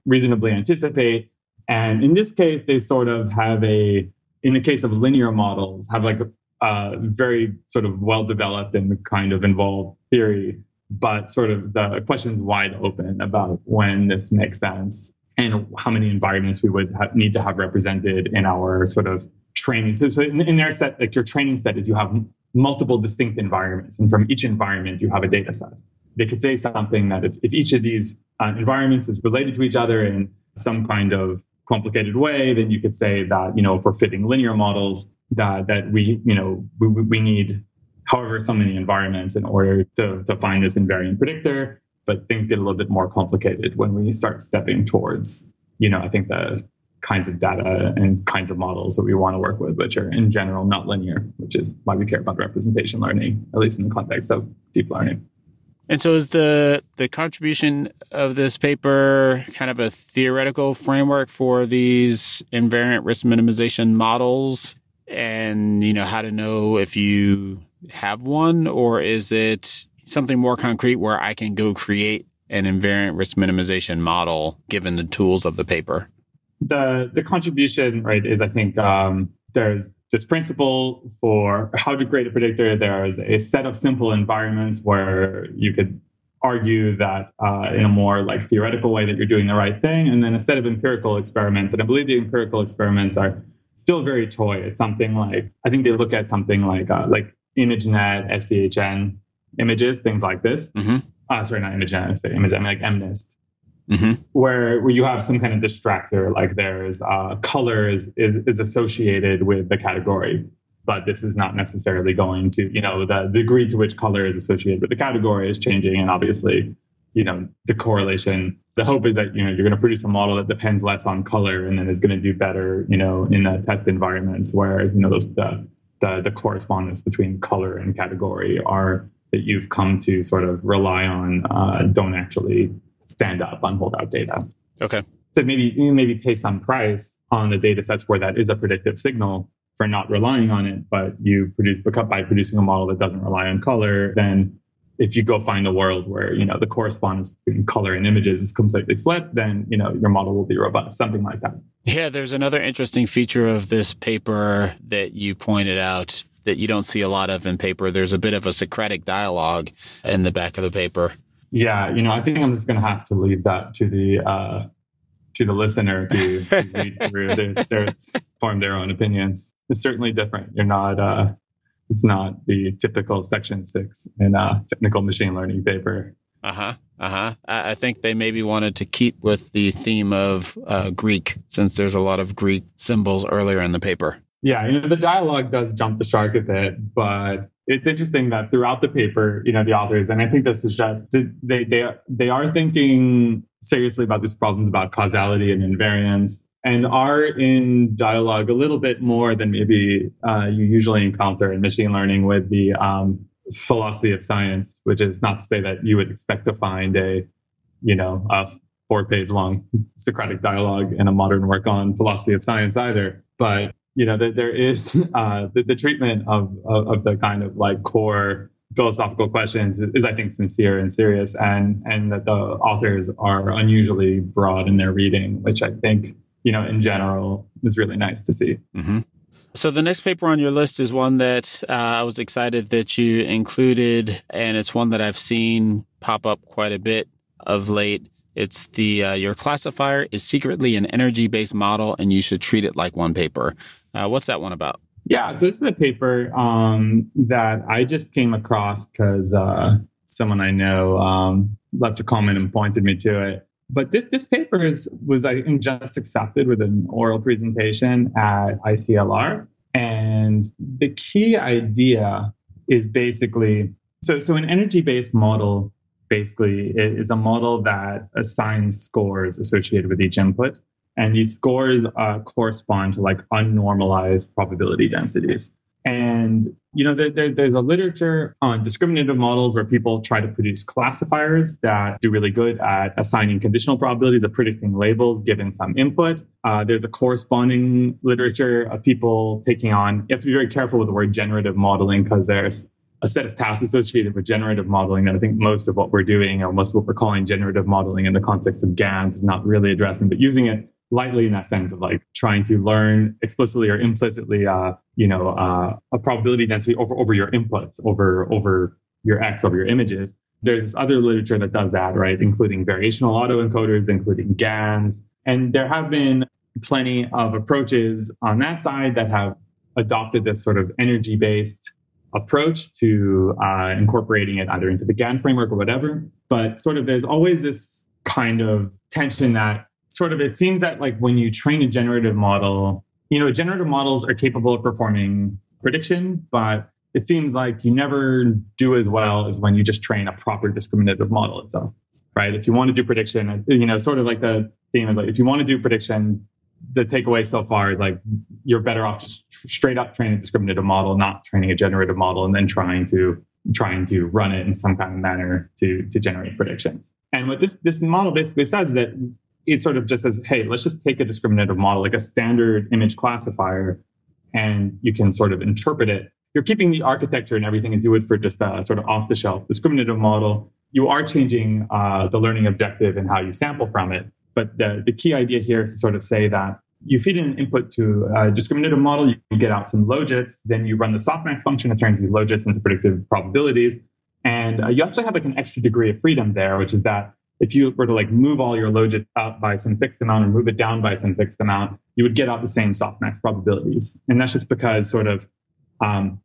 B: reasonably anticipate. And in this case, they sort of have a, in the case of linear models, have like a, a very sort of well developed and kind of involved theory, but sort of the question's wide open about when this makes sense and how many environments we would need to have represented in our sort of training. So, so in, in, their set, like your training set is you have multiple distinct environments, and from each environment you have a data set. They could say something that if, if each of these uh, environments is related to each other in some kind of complicated way, then you could say that, you know, for fitting linear models, that, that we, you know, we, we need however so many environments in order to, to find this invariant predictor. But things get a little bit more complicated when we start stepping towards, you know, I think the kinds of data and kinds of models that we want to work with, which are in general not linear, which is why we care about representation learning, at least in the context of deep learning.
A: And so is the the contribution of this paper kind of a theoretical framework for these invariant risk minimization models and you know how to know if you have one or is it something more concrete where I can go create an invariant risk minimization model given the tools of the paper?
B: The the contribution right is I think um, there's this principle for how to create a predictor. There's a set of simple environments where you could argue that uh, in a more like theoretical way that you're doing the right thing, and then a set of empirical experiments. And I believe the empirical experiments are still very toy. It's something like I think they look at something like uh, like ImageNet, SVHN images, things like this. Mm-hmm. Uh, sorry, not ImageNet. I say ImageNet, I mean like MNIST mm-hmm. where where you have some kind of distractor, like there's uh, color is, is is associated with the category, but this is not necessarily going to you know the degree to which color is associated with the category is changing, and obviously you know the correlation the hope is that you know you're going to produce a model that depends less on color and then is going to do better you know in the test environments where you know those the the, the correspondence between color and category are that you've come to sort of rely on uh, don't actually stand up on holdout data.
A: Okay.
B: So maybe you maybe pay some price on the data sets where that is a predictive signal for not relying on it, but you produce by producing a model that doesn't rely on color, then if you go find a world where you know the correspondence between color and images is completely flipped, then you know your model will be robust, something like that.
A: Yeah, there's another interesting feature of this paper that you pointed out that you don't see a lot of in paper. There's a bit of a Socratic dialogue in the back of the paper.
B: Yeah, you know, I think I'm just going to have to leave that to the uh, to the listener to, to read through. There's, there's form their own opinions. It's certainly different. You're not. Uh, it's not the typical Section Six in a technical machine learning paper.
A: Uh huh. Uh huh. I, I think they maybe wanted to keep with the theme of uh, Greek, since there's a lot of Greek symbols earlier in the paper.
B: Yeah, you know, the dialogue does jump the shark a bit, but it's interesting that throughout the paper, you know, the authors, and I think this is just they they they are thinking seriously about these problems about causality and invariance, and are in dialogue a little bit more than maybe uh, you usually encounter in machine learning with the um, philosophy of science, which is not to say that you would expect to find a, you know, a four-page long Socratic dialogue in a modern work on philosophy of science either, but you know, that there is uh, the, the, treatment of, of, of the kind of like core philosophical questions is, I think, sincere and serious, and and that the authors are unusually broad in their reading, which I think, you know, in general, is really nice to see.
A: Mm-hmm. So the next paper on your list is one that uh, I was excited that you included, and it's one that I've seen pop up quite a bit of late. It's the uh, your classifier is secretly an energy based model, and you should treat it like one paper. Uh, what's that one about?
B: Yeah, so this is a paper um, that I just came across because uh, someone I know um, left a comment and pointed me to it. But this this paper is was I think just accepted with an oral presentation at ICLR, and the key idea is basically so so an energy based model basically is a model that assigns scores associated with each input. And these scores uh, correspond to like unnormalized probability densities. And you know, there, there, there's a literature on discriminative models where people try to produce classifiers that do really good at assigning conditional probabilities of predicting labels given some input. Uh, there's a corresponding literature of people taking on. You have to be very careful with the word generative modeling because there's a set of tasks associated with generative modeling that I think most of what we're doing or most of what we're calling generative modeling in the context of GANs is not really addressing, but using it lightly in that sense of like trying to learn explicitly or implicitly, uh, you know, uh, a probability density over, over your inputs, over, over your X, over your images. There's this other literature that does that, right? Including variational autoencoders, including GANs. And there have been plenty of approaches on that side that have adopted this sort of energy based approach to uh, incorporating it either into the GAN framework or whatever. But sort of there's always this kind of tension that sort of it seems that like when you train a generative model, you know, generative models are capable of performing prediction, but it seems like you never do as well as when you just train a proper discriminative model itself, right? If you want to do prediction, you know, sort of like the theme of like if you want to do prediction, the takeaway so far is like you're better off just straight up training a discriminative model, not training a generative model, and then trying to trying to run it in some kind of manner to to generate predictions. And what this this model basically says is that it sort of just says, hey, let's just take a discriminative model, like a standard image classifier, and you can sort of interpret it. You're keeping the architecture and everything as you would for just a sort of off the shelf discriminative model. You are changing uh, the learning objective and how you sample from it. But the, the key idea here is to sort of say that you feed an input to a discriminative model, you get out some logits, then you run the softmax function, it turns these logits into predictive probabilities. And uh, you actually have like an extra degree of freedom there, which is that if you were to like move all your logits up by some fixed amount or move it down by some fixed amount, you would get out the same softmax probabilities. And that's just because sort of um,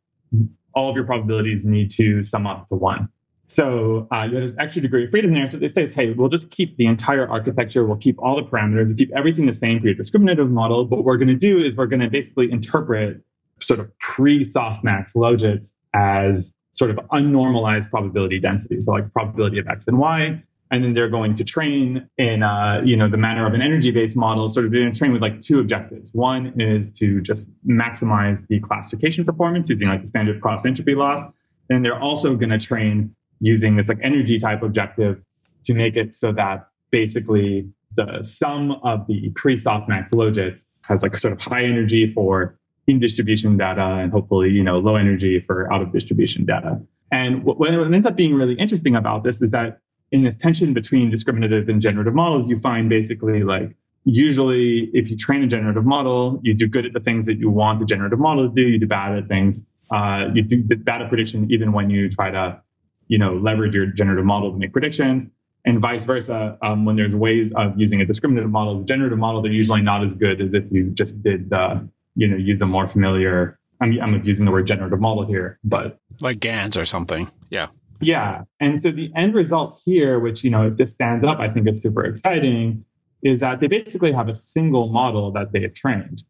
B: all of your probabilities need to sum up to one. So uh, this extra degree of freedom there. So they say is, hey, we'll just keep the entire architecture. We'll keep all the parameters. We'll keep everything the same for your discriminative model. But what we're going to do is we're going to basically interpret sort of pre-softmax logits as sort of unnormalized probability density. So like probability of X and Y. And then they're going to train in, uh, you know, the manner of an energy-based model. Sort of they're going to train with like two objectives. One is to just maximize the classification performance using like the standard cross entropy loss. Then they're also going to train using this like energy type objective to make it so that basically the sum of the pre-softmax logits has like sort of high energy for in distribution data and hopefully you know low energy for out of distribution data. And what, what ends up being really interesting about this is that in this tension between discriminative and generative models, you find basically like usually if you train a generative model, you do good at the things that you want the generative model to do. You do bad at things. Uh, you do bad at prediction even when you try to you know, leverage your generative model to make predictions and vice versa. Um, when there's ways of using a discriminative model as a generative model, they're usually not as good as if you just did, the, you know, use a more familiar. I mean, I'm using the word generative model here, but
A: like GANs or something. Yeah.
B: Yeah. And so the end result here, which, you know, if this stands up, I think is super exciting, is that they basically have a single model that they have trained.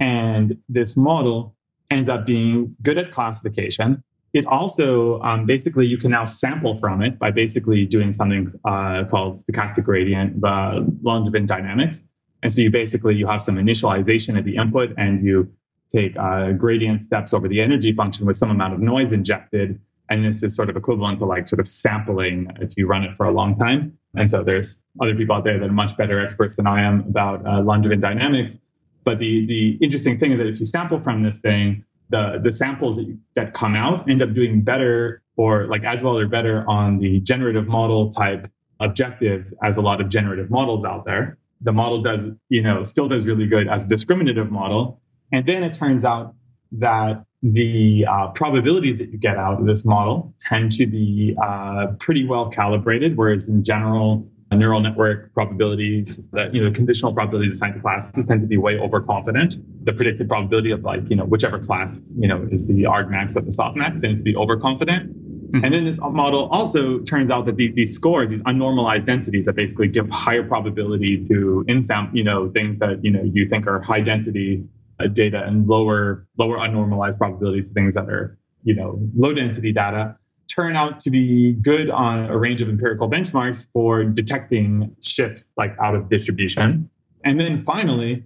B: And this model ends up being good at classification, it also um, basically you can now sample from it by basically doing something uh, called stochastic gradient uh, Langevin dynamics. And so you basically you have some initialization at the input and you take uh, gradient steps over the energy function with some amount of noise injected. And this is sort of equivalent to like sort of sampling if you run it for a long time. And so there's other people out there that are much better experts than I am about uh, Langevin dynamics. But the the interesting thing is that if you sample from this thing, the the samples that, you, that come out end up doing better or like as well or better on the generative model type objectives as a lot of generative models out there. The model does, you know, still does really good as a discriminative model. And then it turns out that the uh, probabilities that you get out of this model tend to be uh, pretty well calibrated, whereas in general, neural network probabilities that you know conditional probabilities assigned to classes tend to be way overconfident the predicted probability of like you know whichever class you know is the argmax of the softmax tends to be overconfident mm-hmm. and then this model also turns out that these, these scores these unnormalized densities that basically give higher probability to insam you know things that you know you think are high density uh, data and lower lower unnormalized probabilities of things that are you know low density data turn out to be good on a range of empirical benchmarks for detecting shifts like out of distribution. And then finally,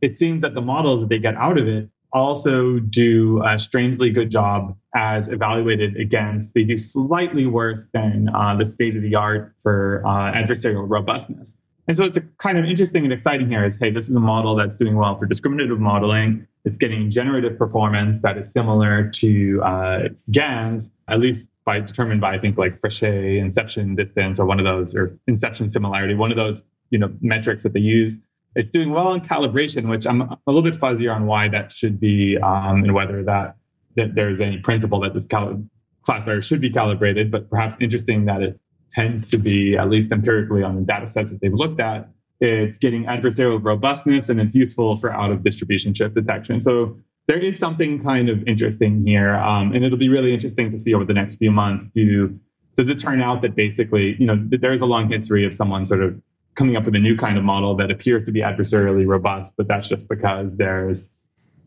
B: it seems that the models that they get out of it also do a strangely good job as evaluated against, they do slightly worse than uh, the state of the art for uh, adversarial robustness. And so it's kind of interesting and exciting here is, hey, this is a model that's doing well for discriminative modeling. It's getting generative performance that is similar to uh, GANs, at least by determined by, I think, like Frechet inception distance or one of those, or inception similarity, one of those, you know, metrics that they use. It's doing well in calibration, which I'm a little bit fuzzier on why that should be um, and whether that, that there's any principle that this cal- classifier should be calibrated, but perhaps interesting that it tends to be, at least empirically on the data sets that they've looked at, it's getting adversarial robustness and it's useful for out of distribution shift detection. So there is something kind of interesting here. Um, and it'll be really interesting to see over the next few months. Do does it turn out that basically, you know, there's a long history of someone sort of coming up with a new kind of model that appears to be adversarially robust, but that's just because there's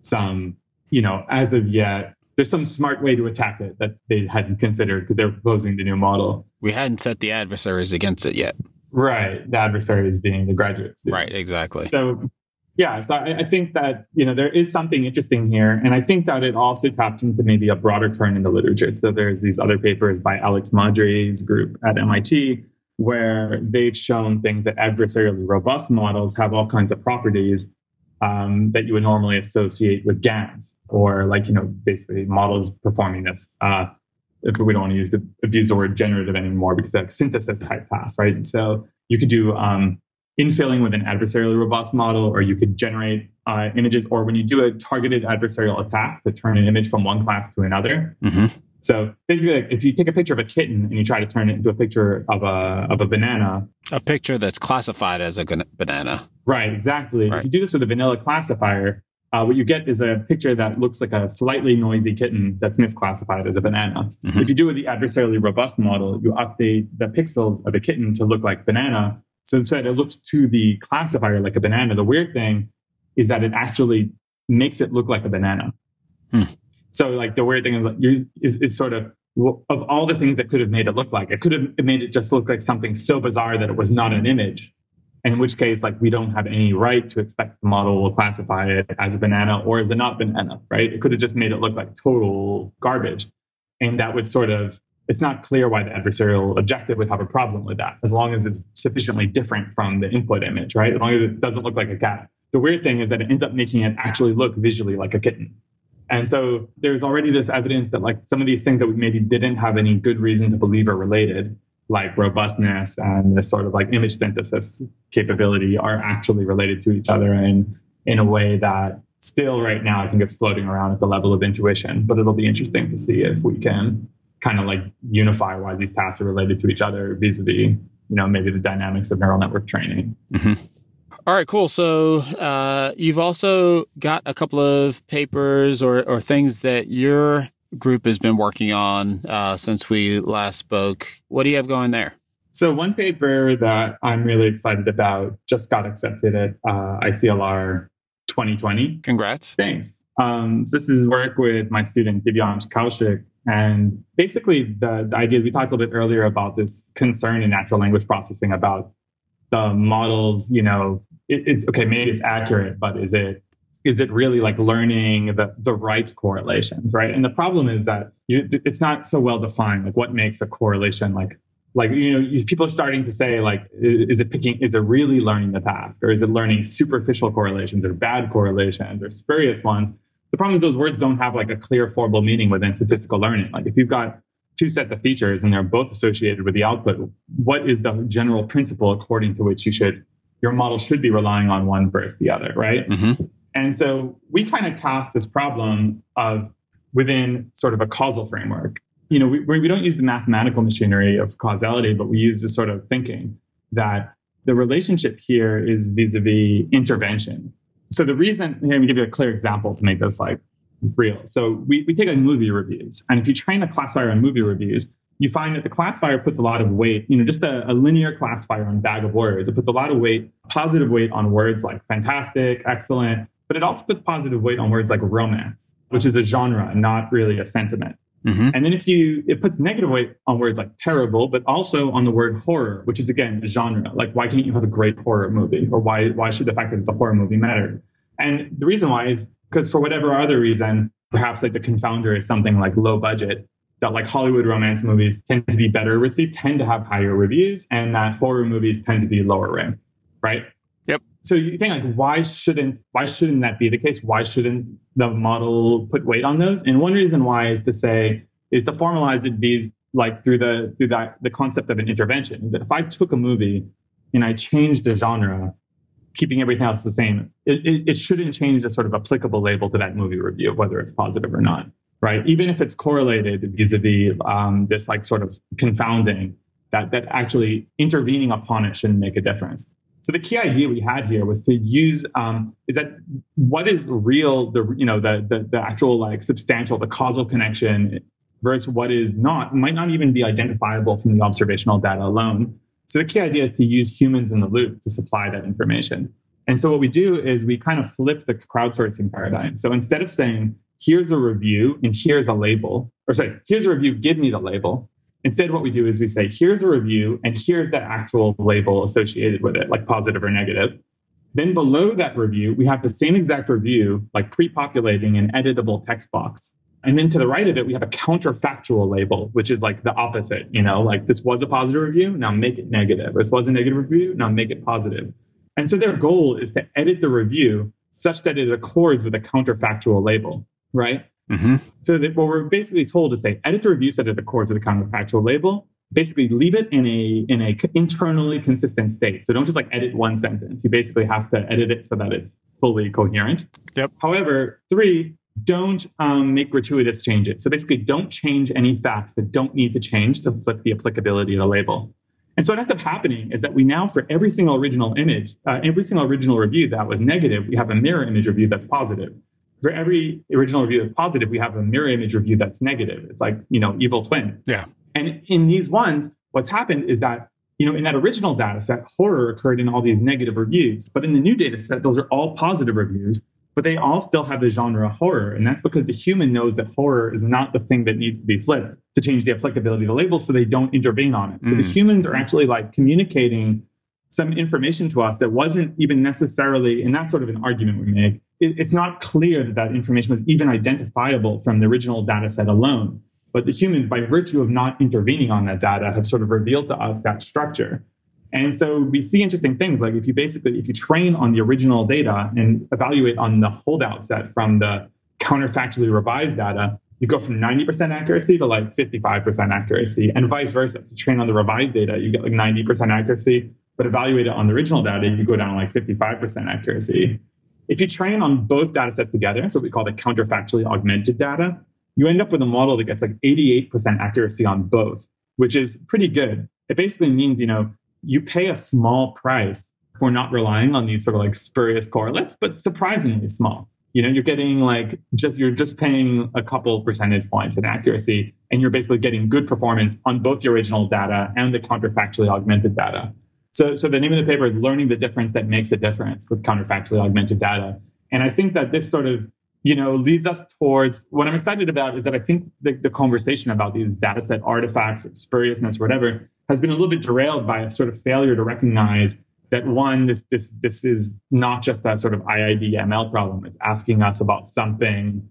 B: some, you know, as of yet, there's some smart way to attack it that they hadn't considered because they're proposing the new model.
A: We hadn't set the adversaries against it yet.
B: Right. The adversaries being the graduate students.
A: Right, exactly.
B: So yeah, so I, I, think that you know there is something interesting here, and I think that it also tapped into maybe a broader current in the literature. So there's these other papers by Alex Madry's group at MIT where they've shown things that adversarially robust models have all kinds of properties um, that you would normally associate with GANs, or like you know basically models performing this. Uh, if we don't want to use the abuse the word generative anymore because it's like synthesis type task, right? So you could do um, infilling with an adversarially robust model, or you could generate uh, images, or when you do a targeted adversarial attack to turn an image from one class to another. Mm-hmm. So basically, like, if you take a picture of a kitten and you try to turn it into a picture of a of a banana,
A: a picture that's classified as a banana.
B: Right, exactly. Right. If you do this with a vanilla classifier, uh, what you get is a picture that looks like a slightly noisy kitten that's misclassified as a banana. Mm-hmm. If you do with the adversarially robust model, you update the pixels of a kitten to look like banana, so instead, it looks to the classifier like a banana. The weird thing is that it actually makes it look like a banana. Hmm. So like the weird thing is, like, is, is sort of of all the things that could have made it look like, it could have made it just look like something so bizarre that it was not an image. In which case, like we don't have any right to expect the model will classify it as a banana or as a not banana, right? It could have just made it look like total garbage. And that would sort of it's not clear why the adversarial objective would have a problem with that, as long as it's sufficiently different from the input image, right? As long as it doesn't look like a cat. The weird thing is that it ends up making it actually look visually like a kitten. And so there's already this evidence that like some of these things that we maybe didn't have any good reason to believe are related, like robustness and this sort of like image synthesis capability are actually related to each other in, in a way that still right now I think it's floating around at the level of intuition. But it'll be interesting to see if we can kind of like unify why these tasks are related to each other vis-a-vis you know maybe the dynamics of neural network training mm-hmm.
A: all right cool so uh, you've also got a couple of papers or, or things that your group has been working on uh, since we last spoke. What do you have going there?
B: So one paper that i'm really excited about just got accepted at uh, iclr 2020
A: congrats.
B: Thanks. Um, so this is work with my student Divyansh Kaushik. And basically, the, the idea we talked a little bit earlier about this concern in natural language processing about the models, you know, it, it's okay, maybe it's accurate, but is it is it really like learning the, the right correlations, right? And the problem is that you, it's not so well defined, like what makes a correlation like like you know people are starting to say like is it picking is it really learning the task or is it learning superficial correlations or bad correlations or spurious ones the problem is those words don't have like a clear formal meaning within statistical learning. Like if you've got two sets of features and they're both associated with the output, what is the general principle according to which you should your model should be relying on one versus the other, right? Mm-hmm. And so we kind of cast this problem of within sort of a causal framework. You know, we, we don't use the mathematical machinery of causality, but we use this sort of thinking that the relationship here is vis-a-vis intervention so the reason here, let me give you a clear example to make this like real. So we, we take like movie reviews, and if you train a classifier on movie reviews, you find that the classifier puts a lot of weight, you know, just a, a, linear classifier on bag of words. It puts a lot of weight, positive weight on words like fantastic, excellent, but it also puts positive weight on words like romance, which is a genre, not really a sentiment. Mm-hmm. And then if you, it puts negative weight on words like terrible, but also on the word horror, which is again a genre. Like, why can't you have a great horror movie? Or why, why should the fact that it's a horror movie matter? And the reason why is because for whatever other reason, perhaps like the confounder is something like low budget, that like Hollywood romance movies tend to be better received, tend to have higher reviews, and that horror movies tend to be lower ranked, right? So you think like why shouldn't why shouldn't that be the case? Why shouldn't the model put weight on those? And one reason why is to say is to formalize it these like through the through that the concept of an intervention. That if I took a movie and I changed the genre, keeping everything else the same, it, it, it shouldn't change the sort of applicable label to that movie review, whether it's positive or not right? Even if it's correlated vis-a-vis um, this like sort of confounding, that that actually intervening upon it shouldn't make a difference. So the key idea we had here was to use um, is that what is real, the you know the, the the actual like substantial, the causal connection versus what is not might not even be identifiable from the observational data alone. So the key idea is to use humans in the loop to supply that information. And so what we do is we kind of flip the crowdsourcing paradigm. So instead of saying here's a review and here's a label, or sorry, here's a review, give me the label. Instead, what we do is we say, here's a review and here's the actual label associated with it, like positive or negative. Then below that review, we have the same exact review, like pre-populating an editable text box. And then to the right of it, we have a counterfactual label, which is like the opposite, you know, like this was a positive review, now make it negative. This was a negative review, now make it positive. And so their goal is to edit the review such that it accords with a counterfactual label right? Mm-hmm. So that what we're basically told to say, edit the review set it accords with the counterfactual label. Basically, leave it in a in a internally consistent state. So don't just like edit one sentence. You basically have to edit it so that it's fully coherent.
A: Yep.
B: However, three, don't um, make gratuitous changes. So basically, don't change any facts that don't need to change to flip the applicability of the label. And so what ends up happening is that we now, for every single original image, uh, every single original review that was negative, we have a mirror image review that's positive for every original review that's positive, we have a mirror image review that's negative. It's like, you know, evil twin.
A: Yeah.
B: And in these ones, what's happened is that, you know, in that original data set, horror occurred in all these negative reviews. But in the new data set, those are all positive reviews, but they all still have the genre horror. And that's because the human knows that horror is not the thing that needs to be flipped to change the applicability of the label so they don't intervene on it. Mm. So the mm. humans are actually like communicating some information to us that wasn't even necessarily, and that's sort of an argument we make, it, it's not clear that that information was even identifiable from the original data set alone. But the humans, by virtue of not intervening on that data, have sort of revealed to us that structure. And so we see interesting things like if you basically, if you train on the original data and evaluate on the holdout set from the counterfactually revised data, you go from 90% accuracy to like 55% accuracy and vice versa. If you train on the revised data, you get like 90% accuracy, but evaluate it on the original data, you go down like 55% accuracy. If you train on both data sets together, so what we call the counterfactually augmented data, you end up with a model that gets like 88% accuracy on both, which is pretty good. It basically means, you know, you pay a small price for not relying on these sort of like spurious correlates, but surprisingly small. You know, you're getting like just you're just paying a couple percentage points in accuracy, and you're basically getting good performance on both the original data and the counterfactually augmented data. So, so the name of the paper is Learning the Difference That Makes a Difference with Counterfactually Augmented Data. And I think that this sort of, you know, leads us towards what I'm excited about is that I think the, the conversation about these data set artifacts, spuriousness, whatever, has been a little bit derailed by a sort of failure to recognize that one, this this this is not just that sort of IID ML problem. It's asking us about something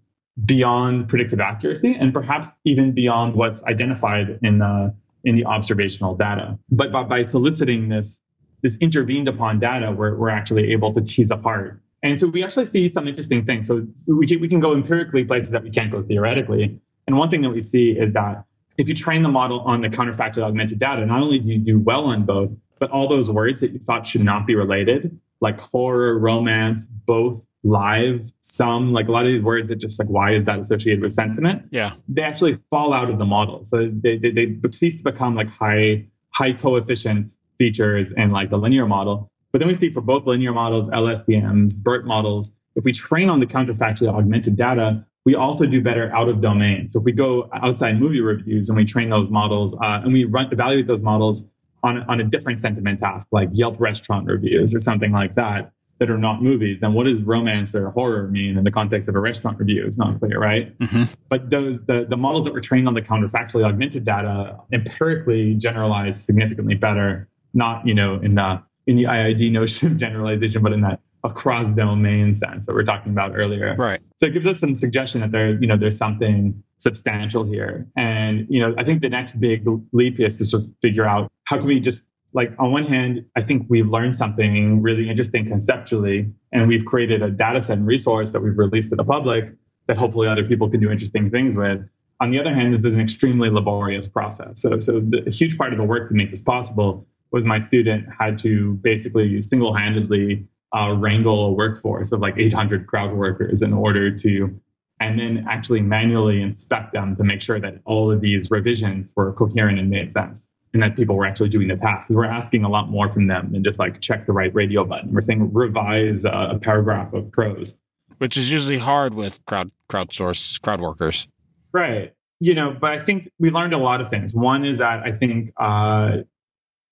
B: beyond predictive accuracy and perhaps even beyond what's identified in the in the observational data. But by, by soliciting this, this intervened upon data, we're, we're actually able to tease apart. And so we actually see some interesting things. So we we can go empirically places that we can't go theoretically. And one thing that we see is that if you train the model on the counterfactual augmented data, not only do you do well on both, but all those words that you thought should not be related, like horror, romance, both, live, some, like a lot of these words that just like, why is that associated with sentiment?
A: Yeah.
B: They actually fall out of the model. So they, they, they cease to become like high, high coefficient features in like the linear model. But then we see for both linear models, LSTMs, BERT models, if we train on the counterfactually augmented data, we also do better out of domain. So if we go outside movie reviews and we train those models uh, and we run, evaluate those models on, on a different sentiment task, like Yelp restaurant reviews or something like that, that are not movies. And what does romance or horror mean in the context of a restaurant review? It's not clear, right? Mm-hmm. But those the, the models that were trained on the counterfactually augmented data empirically generalize significantly better, not you know in the in the IID notion of generalization, but in that across domain sense that we are talking about earlier.
A: Right.
B: So it gives us some suggestion that there, you know, there's something substantial here. And, you know, I think the next big leap is to sort of figure out how can we just like on one hand, I think we've learned something really interesting conceptually, and we've created a data set and resource that we've released to the public that hopefully other people can do interesting things with. On the other hand, this is an extremely laborious process. So, so the, a huge part of the work to make this possible was my student had to basically single-handedly uh, wrangle a workforce of like 800 crowd workers in order to, and then actually manually inspect them to make sure that all of these revisions were coherent and made sense and that people were actually doing the task. Because we're asking a lot more from them than just like check the right radio button. We're saying revise a, a paragraph of prose,
A: which is usually hard with crowd crowdsource crowd workers.
B: Right. You know, but I think we learned a lot of things. One is that I think uh,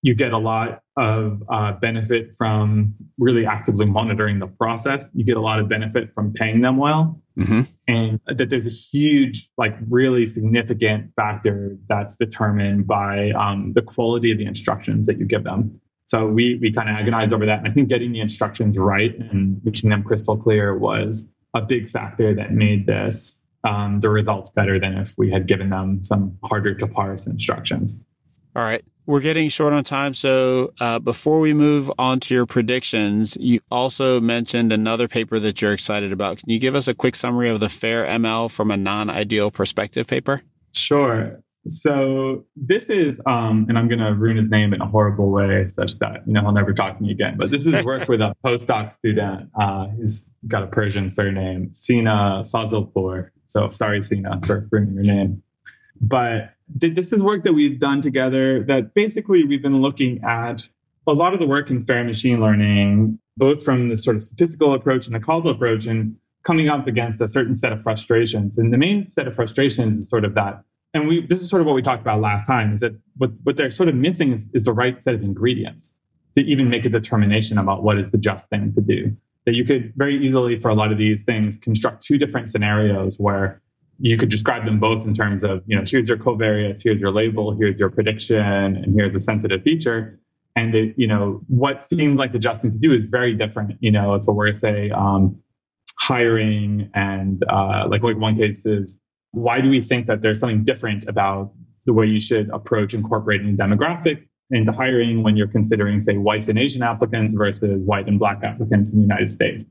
B: you get a lot of uh, benefit from really actively monitoring the process. You get a lot of benefit from paying them well. Mm-hmm. And that there's a huge, like, really significant factor that's determined by um, the quality of the instructions that you give them. So we, we kind of agonized over that. And I think getting the instructions right and making them crystal clear was a big factor that made this um, the results better than if we had given them some harder to parse instructions.
A: All right. We're getting short on time. So uh, before we move on to your predictions, you also mentioned another paper that you're excited about. Can you give us a quick summary of the FAIR ML from a non ideal perspective paper?
B: Sure. So this is, um, and I'm going to ruin his name in a horrible way, such that you know he'll never talk to me again. But this is work with a postdoc student. Uh, he's got a Persian surname, Sina Fazelpour. So sorry, Sina, for ruining your name. But this is work that we've done together that basically we've been looking at a lot of the work in fair machine learning, both from the sort of statistical approach and the causal approach, and coming up against a certain set of frustrations. And the main set of frustrations is sort of that. And we this is sort of what we talked about last time, is that what, what they're sort of missing is, is the right set of ingredients to even make a determination about what is the just thing to do. That you could very easily, for a lot of these things, construct two different scenarios where you could describe them both in terms of, you know, here's your covariates, here's your label, here's your prediction, and here's a sensitive feature. And it, you know, what seems like adjusting to do is very different. You know, if it were say um, hiring and uh, like like one case is why do we think that there's something different about the way you should approach incorporating demographic into hiring when you're considering say whites and Asian applicants versus white and black applicants in the United States?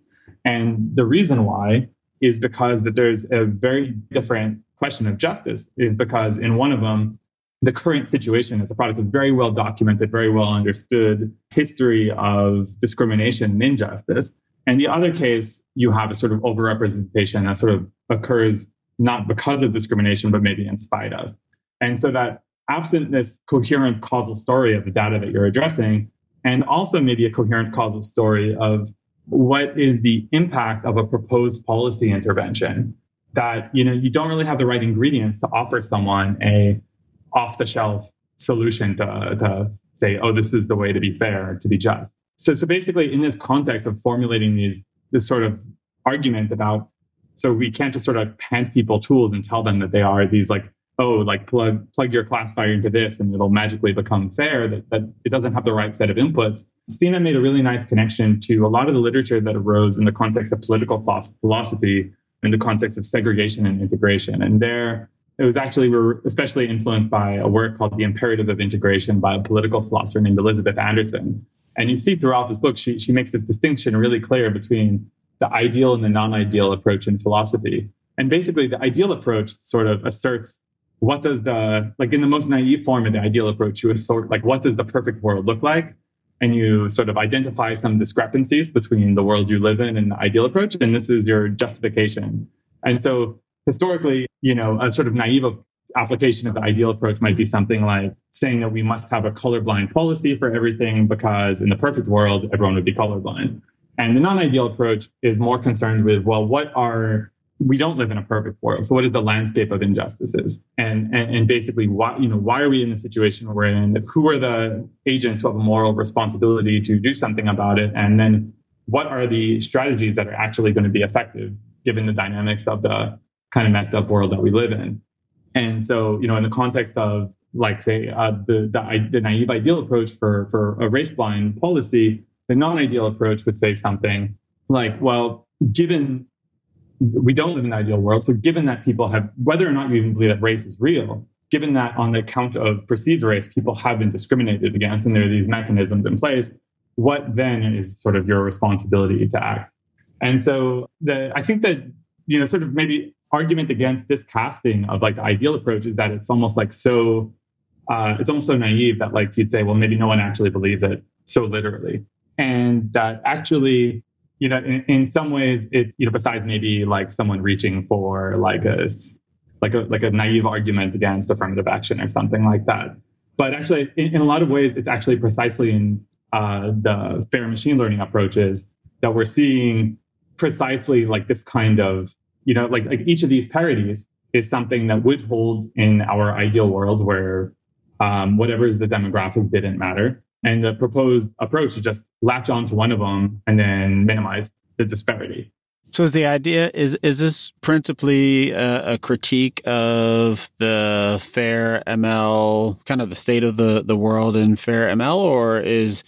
B: And the reason why is because that there's a very different question of justice is because in one of them the current situation is a product of very well documented very well understood history of discrimination and injustice. And the other case you have a sort of overrepresentation that sort of occurs not because of discrimination but maybe in spite of. And so that absent this coherent causal story of the data that you're addressing and also maybe a coherent causal story of what is the impact of a proposed policy intervention that you know you don't really have the right ingredients to offer someone a off the shelf solution to, to say oh this is the way to be fair to be just. So so basically in this context of formulating these this sort of argument about so we can't just sort of hand people tools and tell them that they are these like oh, like plug plug your classifier into this and it'll magically become fair, that, that it doesn't have the right set of inputs. Sina made a really nice connection to a lot of the literature that arose in the context of political philosophy, in the context of segregation and integration. And there, it was actually, we were especially influenced by a work called The Imperative of Integration by a political philosopher named Elizabeth Anderson. And you see throughout this book, she, she makes this distinction really clear between the ideal and the non ideal approach in philosophy. And basically, the ideal approach sort of asserts what does the like in the most naive form of the ideal approach you sort like what does the perfect world look like? And you sort of identify some discrepancies between the world you live in and the ideal approach and this is your justification. And so historically you know a sort of naive application of the ideal approach might be something like saying that we must have a colorblind policy for everything because in the perfect world everyone would be colorblind. And the non-ideal approach is more concerned with well what are we don't live in a perfect world. So what is the landscape of injustices? And, and, and basically why, you know, why are we in the situation we're in? Who are the agents who have a moral responsibility to do something about it? And then what are the strategies that are actually going to be effective given the dynamics of the kind of messed up world that we live in. And so, you know, in the context of like say uh, the, the, the naive ideal approach for for a race blind policy, the non-ideal approach would say something like, well, given we don't live in an ideal world, so given that people have whether or not you even believe that race is real, given that on the account of perceived race, people have been discriminated against, and there are these mechanisms in place, what then is sort of your responsibility to act? And so the I think that you know sort of maybe argument against this casting of like the ideal approach is that it's almost like so uh, it's almost so naive that like you'd say, well, maybe no one actually believes it so literally, and that actually, you know, in, in some ways, it's you know, besides maybe like someone reaching for like a like a like a naive argument against affirmative action or something like that. But actually, in, in a lot of ways, it's actually precisely in uh, the fair machine learning approaches that we're seeing precisely like this kind of you know like like each of these parities is something that would hold in our ideal world where um, whatever is the demographic didn't matter. And the proposed approach is just latch on to one of them and then minimize the disparity.
A: So is the idea is is this principally a, a, critique of the fair ML, kind of the state of the the world in fair ML, or is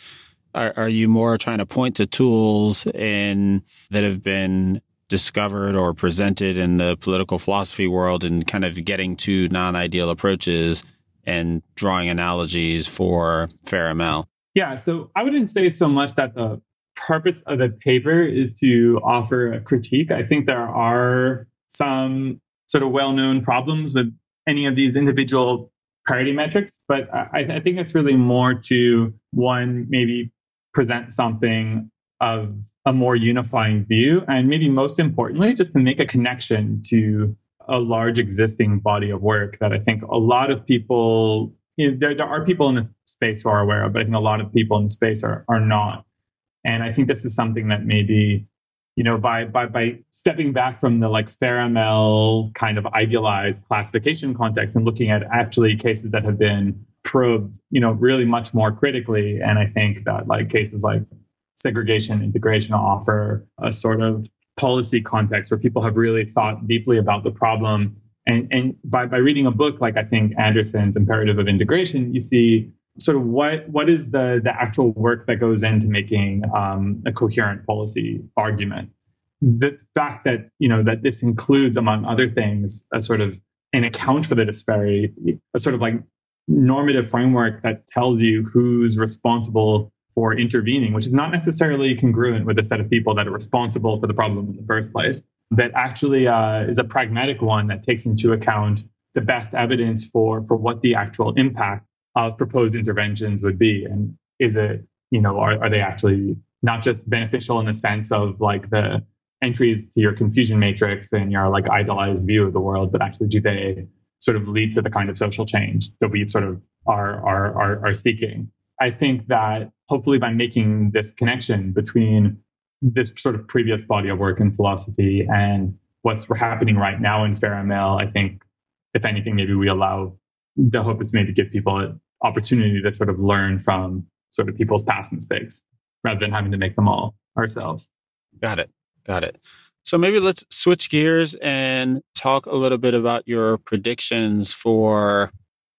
A: are, are you more trying to point to tools in that have been discovered or presented in the political philosophy world and kind of getting to non-ideal approaches and drawing analogies for fair ML?
B: Yeah, so I wouldn't say so much that the purpose of the paper is to offer a critique. I think there are some sort of well-known problems with any of these individual parity metrics, but I, I think it's really more to one maybe present something of a more unifying view, and maybe most importantly, just to make a connection to a large existing body of work that I think a lot of people, you know, there, there are people in the space who are aware of, but I think a lot of people in the space are, are not. And I think this is something that maybe, you know, by, by, by stepping back from the like FairML kind of idealized classification context and looking at actually cases that have been probed, you know, really much more critically. And I think that like cases like segregation integration offer a sort of policy context where people have really thought deeply about the problem. And, and by, by reading a book like I think Anderson's Imperative of Integration, you see sort of what what is the the actual work that goes into making um, a coherent policy argument. The fact that you know that this includes, among other things, a sort of an account for the disparity, a sort of like normative framework that tells you who's responsible for intervening, which is not necessarily congruent with the set of people that are responsible for the problem in the first place, that actually uh, is a pragmatic one that takes into account the best evidence for, for what the actual impact of proposed interventions would be. And is it, you know, are, are they actually not just beneficial in the sense of like the entries to your confusion matrix and your like idealized view of the world, but actually do they sort of lead to the kind of social change that we sort of are, are, are, are seeking? I think that hopefully by making this connection between this sort of previous body of work in philosophy and what's happening right now in FairML, I think if anything, maybe we allow the hope is maybe give people an opportunity to sort of learn from sort of people's past mistakes rather than having to make them all ourselves.
A: Got it. Got it. So maybe let's switch gears and talk a little bit about your predictions for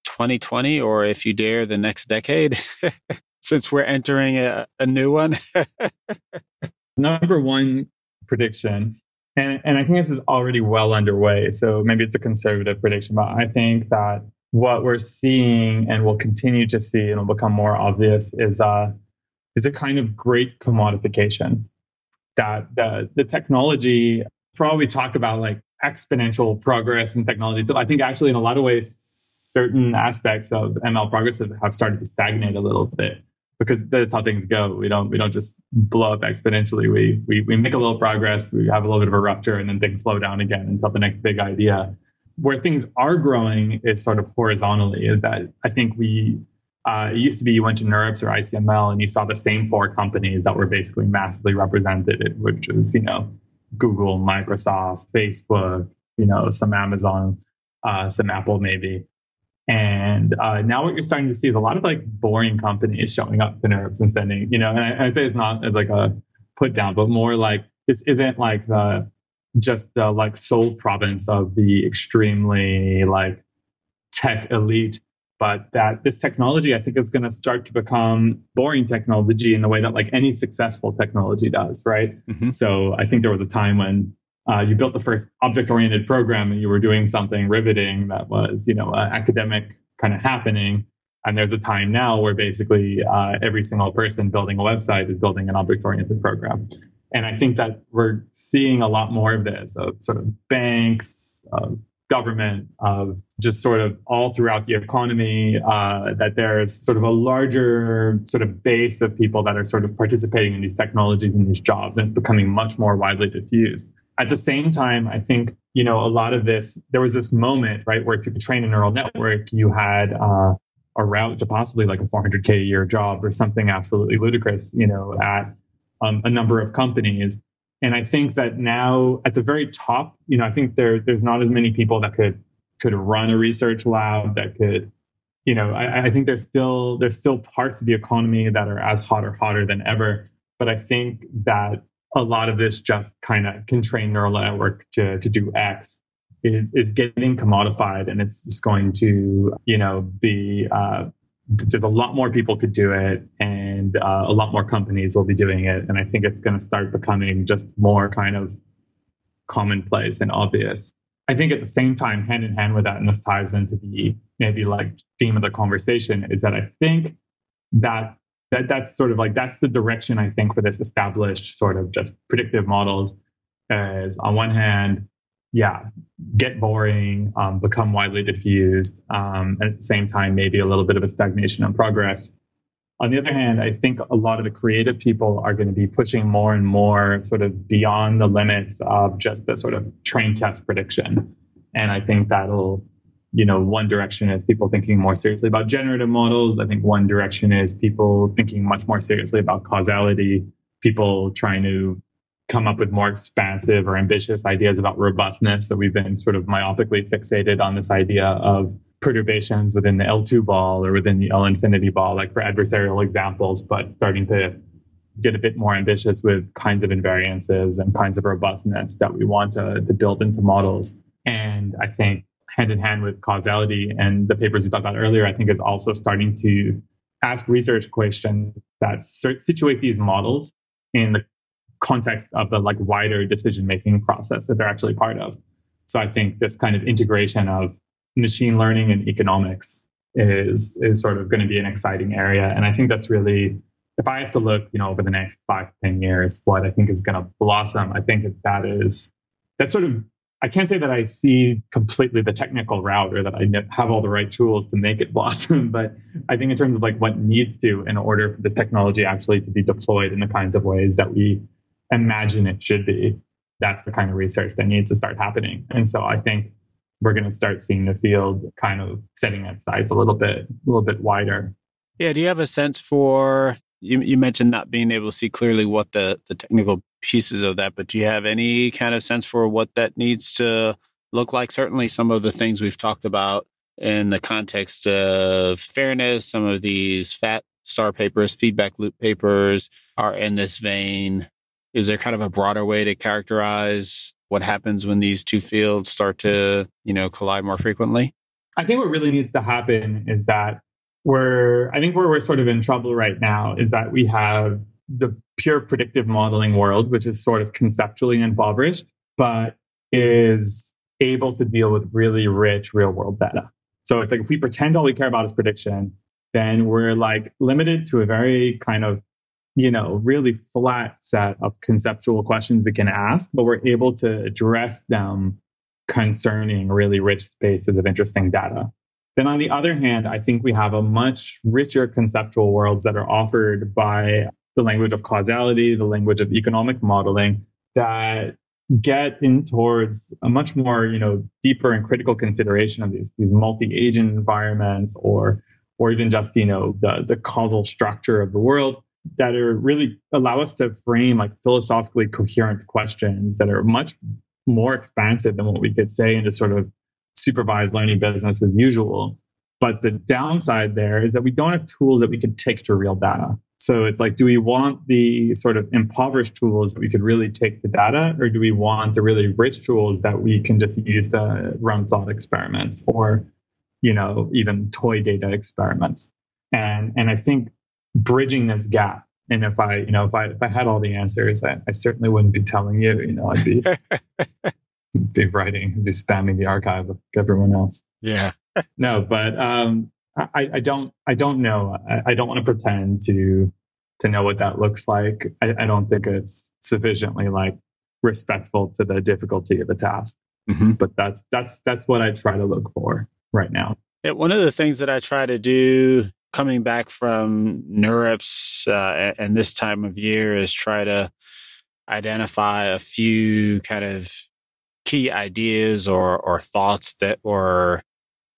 A: 2020 or if you dare the next decade since we're entering a, a new one?
B: Number one prediction and, and i think this is already well underway so maybe it's a conservative prediction but i think that what we're seeing and will continue to see and will become more obvious is uh is a kind of great commodification. That the, the technology for all we talk about like exponential progress in technology so i think actually in a lot of ways certain aspects of ML progress have started to stagnate a little bit because that's how things go. We don't we don't just blow up exponentially. We we we make a little progress, we have a little bit of a rupture, and then things slow down again until the next big idea. Where things are growing is sort of horizontally. Is that I think we uh, it used to be you went to NeurIPS or ICML and you saw the same four companies that were basically massively represented, which is you know Google, Microsoft, Facebook, you know some Amazon, uh, some Apple maybe. And uh, now what you're starting to see is a lot of like boring companies showing up to NeurIPS and sending, you know, and I, I say it's not as like a put down, but more like this isn't like the just the like sole province of the extremely like tech elite but that this technology i think is going to start to become boring technology in the way that like any successful technology does right mm-hmm. so i think there was a time when uh, you built the first object oriented program and you were doing something riveting that was you know uh, academic kind of happening and there's a time now where basically uh, every single person building a website is building an object oriented program and i think that we're seeing a lot more of this of sort of banks of government, of just sort of all throughout the economy, uh, that there's sort of a larger sort of base of people that are sort of participating in these technologies and these jobs, and it's becoming much more widely diffused. At the same time, I think, you know, a lot of this, there was this moment, right, where if you could train a neural network, you had uh, a route to possibly like a 400K a year job or something absolutely ludicrous, you know, at um, a number of companies. And I think that now at the very top, you know, I think there there's not as many people that could could run a research lab that could, you know, I, I think there's still there's still parts of the economy that are as hot or hotter than ever. But I think that a lot of this just kind of can train neural network to to do X is is getting commodified and it's just going to you know be uh, there's a lot more people could do it and uh, a lot more companies will be doing it. And i think it's going to start becoming just more kind of commonplace and obvious. I think at the same time hand in hand with that and this ties into the maybe like theme of the conversation is that i think that that that's sort of like that's the direction i think for this established sort of just predictive models as on one hand yeah, get boring, um, become widely diffused, um, and at the same time, maybe a little bit of a stagnation in progress. On the other hand, I think a lot of the creative people are going to be pushing more and more sort of beyond the limits of just the sort of train test prediction. And I think that'll, you know, one direction is people thinking more seriously about generative models. I think one direction is people thinking much more seriously about causality, people trying to come up with more expansive or ambitious ideas about robustness. So we've been sort of myopically fixated on this idea of perturbations within the L2 ball or within the L infinity ball, like for adversarial examples, but starting to get a bit more ambitious with kinds of invariances and kinds of robustness that we want to, to build into models. And I think hand in hand with causality and the papers we talked about earlier, I think is also starting to ask research questions that situate these models in the context of the like wider decision making process that they're actually part of. So I think this kind of integration of machine learning and economics is is sort of going to be an exciting area. And I think that's really if I have to look, you know, over the next five to ten years, what I think is going to blossom, I think that that is that's sort of I can't say that I see completely the technical route or that I have all the right tools to make it blossom, but I think in terms of like what needs to in order for this technology actually to be deployed in the kinds of ways that we imagine it should be. That's the kind of research that needs to start happening. And so I think we're going to start seeing the field kind of setting its sights a little bit, a little bit wider.
A: Yeah. Do you have a sense for, you, you mentioned not being able to see clearly what the, the technical pieces of that, but do you have any kind of sense for what that needs to look like? Certainly some of the things we've talked about in the context of fairness, some of these fat star papers, feedback loop papers are in this vein. Is there kind of a broader way to characterize what happens when these two fields start to, you know, collide more frequently?
B: I think what really needs to happen is that we're, I think where we're sort of in trouble right now is that we have the pure predictive modeling world, which is sort of conceptually impoverished, but is able to deal with really rich real world data. So it's like if we pretend all we care about is prediction, then we're like limited to a very kind of you know, really flat set of conceptual questions we can ask, but we're able to address them concerning really rich spaces of interesting data. Then on the other hand, I think we have a much richer conceptual worlds that are offered by the language of causality, the language of economic modeling that get in towards a much more, you know, deeper and critical consideration of these, these multi-agent environments or or even just, you know, the, the causal structure of the world that are really allow us to frame like philosophically coherent questions that are much more expansive than what we could say in just sort of supervised learning business as usual. But the downside there is that we don't have tools that we could take to real data. So it's like, do we want the sort of impoverished tools that we could really take the data, or do we want the really rich tools that we can just use to run thought experiments or, you know, even toy data experiments? And and I think bridging this gap. And if I, you know, if I if I had all the answers, I, I certainly wouldn't be telling you. You know, I'd be be writing, be spamming the arXiv of everyone else.
A: Yeah.
B: no, but um, I, I don't I don't know. I, I don't want to pretend to to know what that looks like. I, I don't think it's sufficiently like respectful to the difficulty of the task. Mm-hmm. But that's that's that's what I try to look for right now.
A: Yeah, one of the things that I try to do coming back from NeurIPS uh, and this time of year is try to identify a few kind of key ideas or or thoughts that were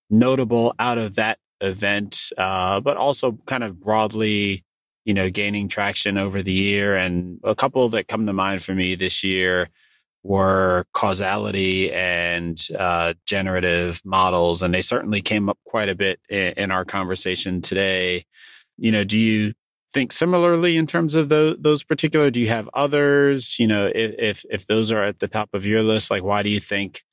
A: notable out of that event, uh, but also kind of broadly, you know, gaining traction over the year. And a couple that come to mind for me this year were causality and uh, generative models, and they certainly came up quite a bit in, in, our conversation today. You know, do you think similarly in terms of those, those particular? Do you have others? You know, if, if if those are at the top of your list, like why do you think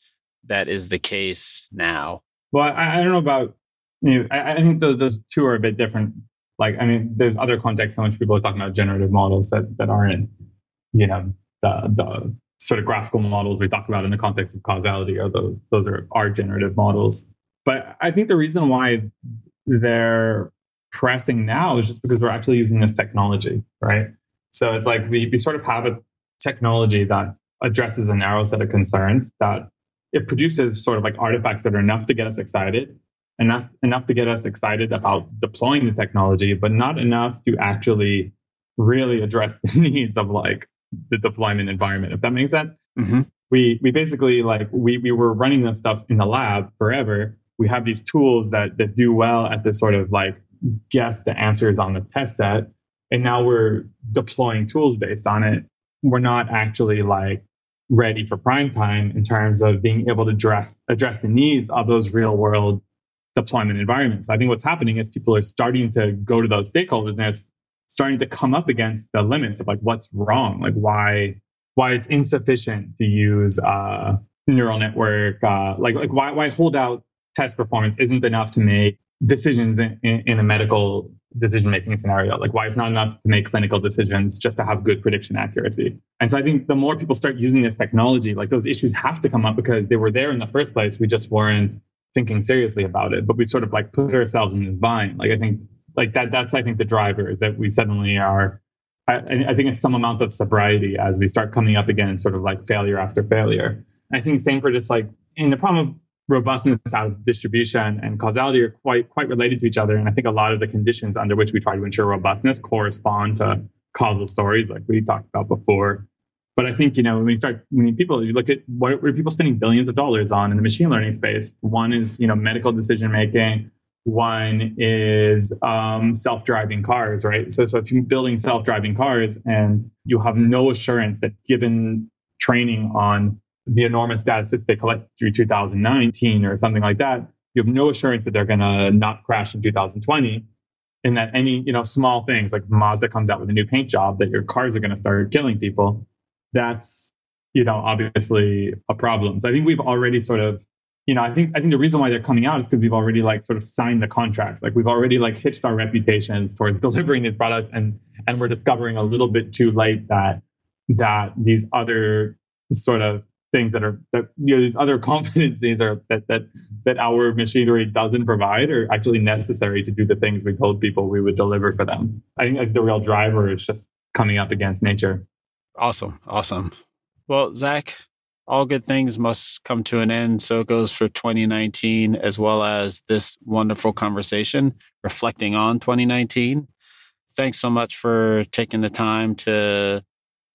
A: that is the case now?
B: Well, I, I don't know about you know, I, I, think those those two are a bit different. Like, I mean, there's other contexts in which people are talking about generative models that that aren't, you know, the the sort of graphical models we talk about in the context of causality those those are are generative models. But I think the reason why they're pressing now is just because we're actually using this technology, right? So it's like we, we sort of have a technology that addresses a narrow set of concerns that it produces sort of like artifacts that are enough to get us excited enough enough to get us excited about deploying the technology, but not enough to actually really address the needs of like the deployment environment. If that makes sense. Mm-hmm. We we basically like we we were running this stuff in the lab forever. We have these tools that that do well at this sort of like guess the answers on the test set, and now we're deploying tools based on it. We're not actually like ready for prime time in terms of being able to address address the needs of those real world deployment environments. So I think what's happening is people are starting to go to those stakeholders and they're starting to come up against the limits of like what's wrong, like why why it's insufficient to use uh, neural network, uh, like like why why holdout test performance isn't enough to make decisions in, in, in a medical decision making scenario. Like why it's not enough to make clinical decisions just to have good prediction accuracy. And so I think the more people start using this technology, like those issues have to come up because they were there in the first place. We just weren't thinking seriously about it, but we sort of like put ourselves in this bind. Like I think like that that's I think the driver is that we suddenly are I, I think it's some amount of sobriety as we start coming up against sort of like failure after failure. I think same for just like in the problem of robustness out of distribution and causality are quite quite related to each other. And I think a lot of the conditions under which we try to ensure robustness correspond to causal stories like we talked about before. But I think, you know, when you start, when people, you look at what are people spending billions of dollars on in the machine learning space. One is, you know, medical decision making. One is um, self-driving cars, right? So, so if you're building self-driving cars and you have no assurance that given training on the enormous data sets they collected through 2019 or something like that, you have no assurance that they're going to not crash in 2020 and that any you know small things like mazda comes out with a new paint job that your cars are going to start killing people that's you know obviously a problem. So I think we've already sort of you know I think I think the reason why they're coming out is because we've already like sort of signed the contracts. Like we've already like hitched our reputations towards delivering these products, and and we're discovering a little bit too late that that these other sort of things that are that you know these other competencies are that that that our machinery doesn't provide are actually necessary to do the things we told people we would deliver for them. I think like the real driver is just coming up against nature.
A: Awesome. Awesome. Well, Zach, all good things must come to an end. So it goes for 2019 as well as this wonderful conversation reflecting on 2019. Thanks so much for taking the time to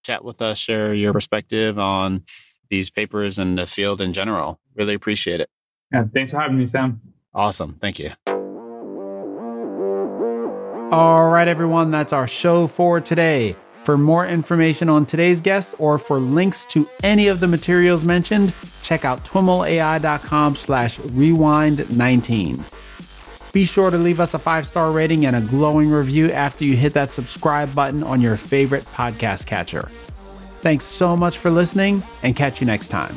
A: chat with us, share your perspective on these papers and the field in general. Really appreciate it.
B: Yeah, thanks for having me, Sam.
A: Awesome. Thank you.
C: All right, everyone, that's our show for today. For more information on today's guest or for links to any of the materials mentioned, check out twimlai.com slash rewind19.
A: Be sure to leave us a five star rating and a glowing review after you hit that subscribe button on your favorite podcast catcher. Thanks so much for listening and catch you next time.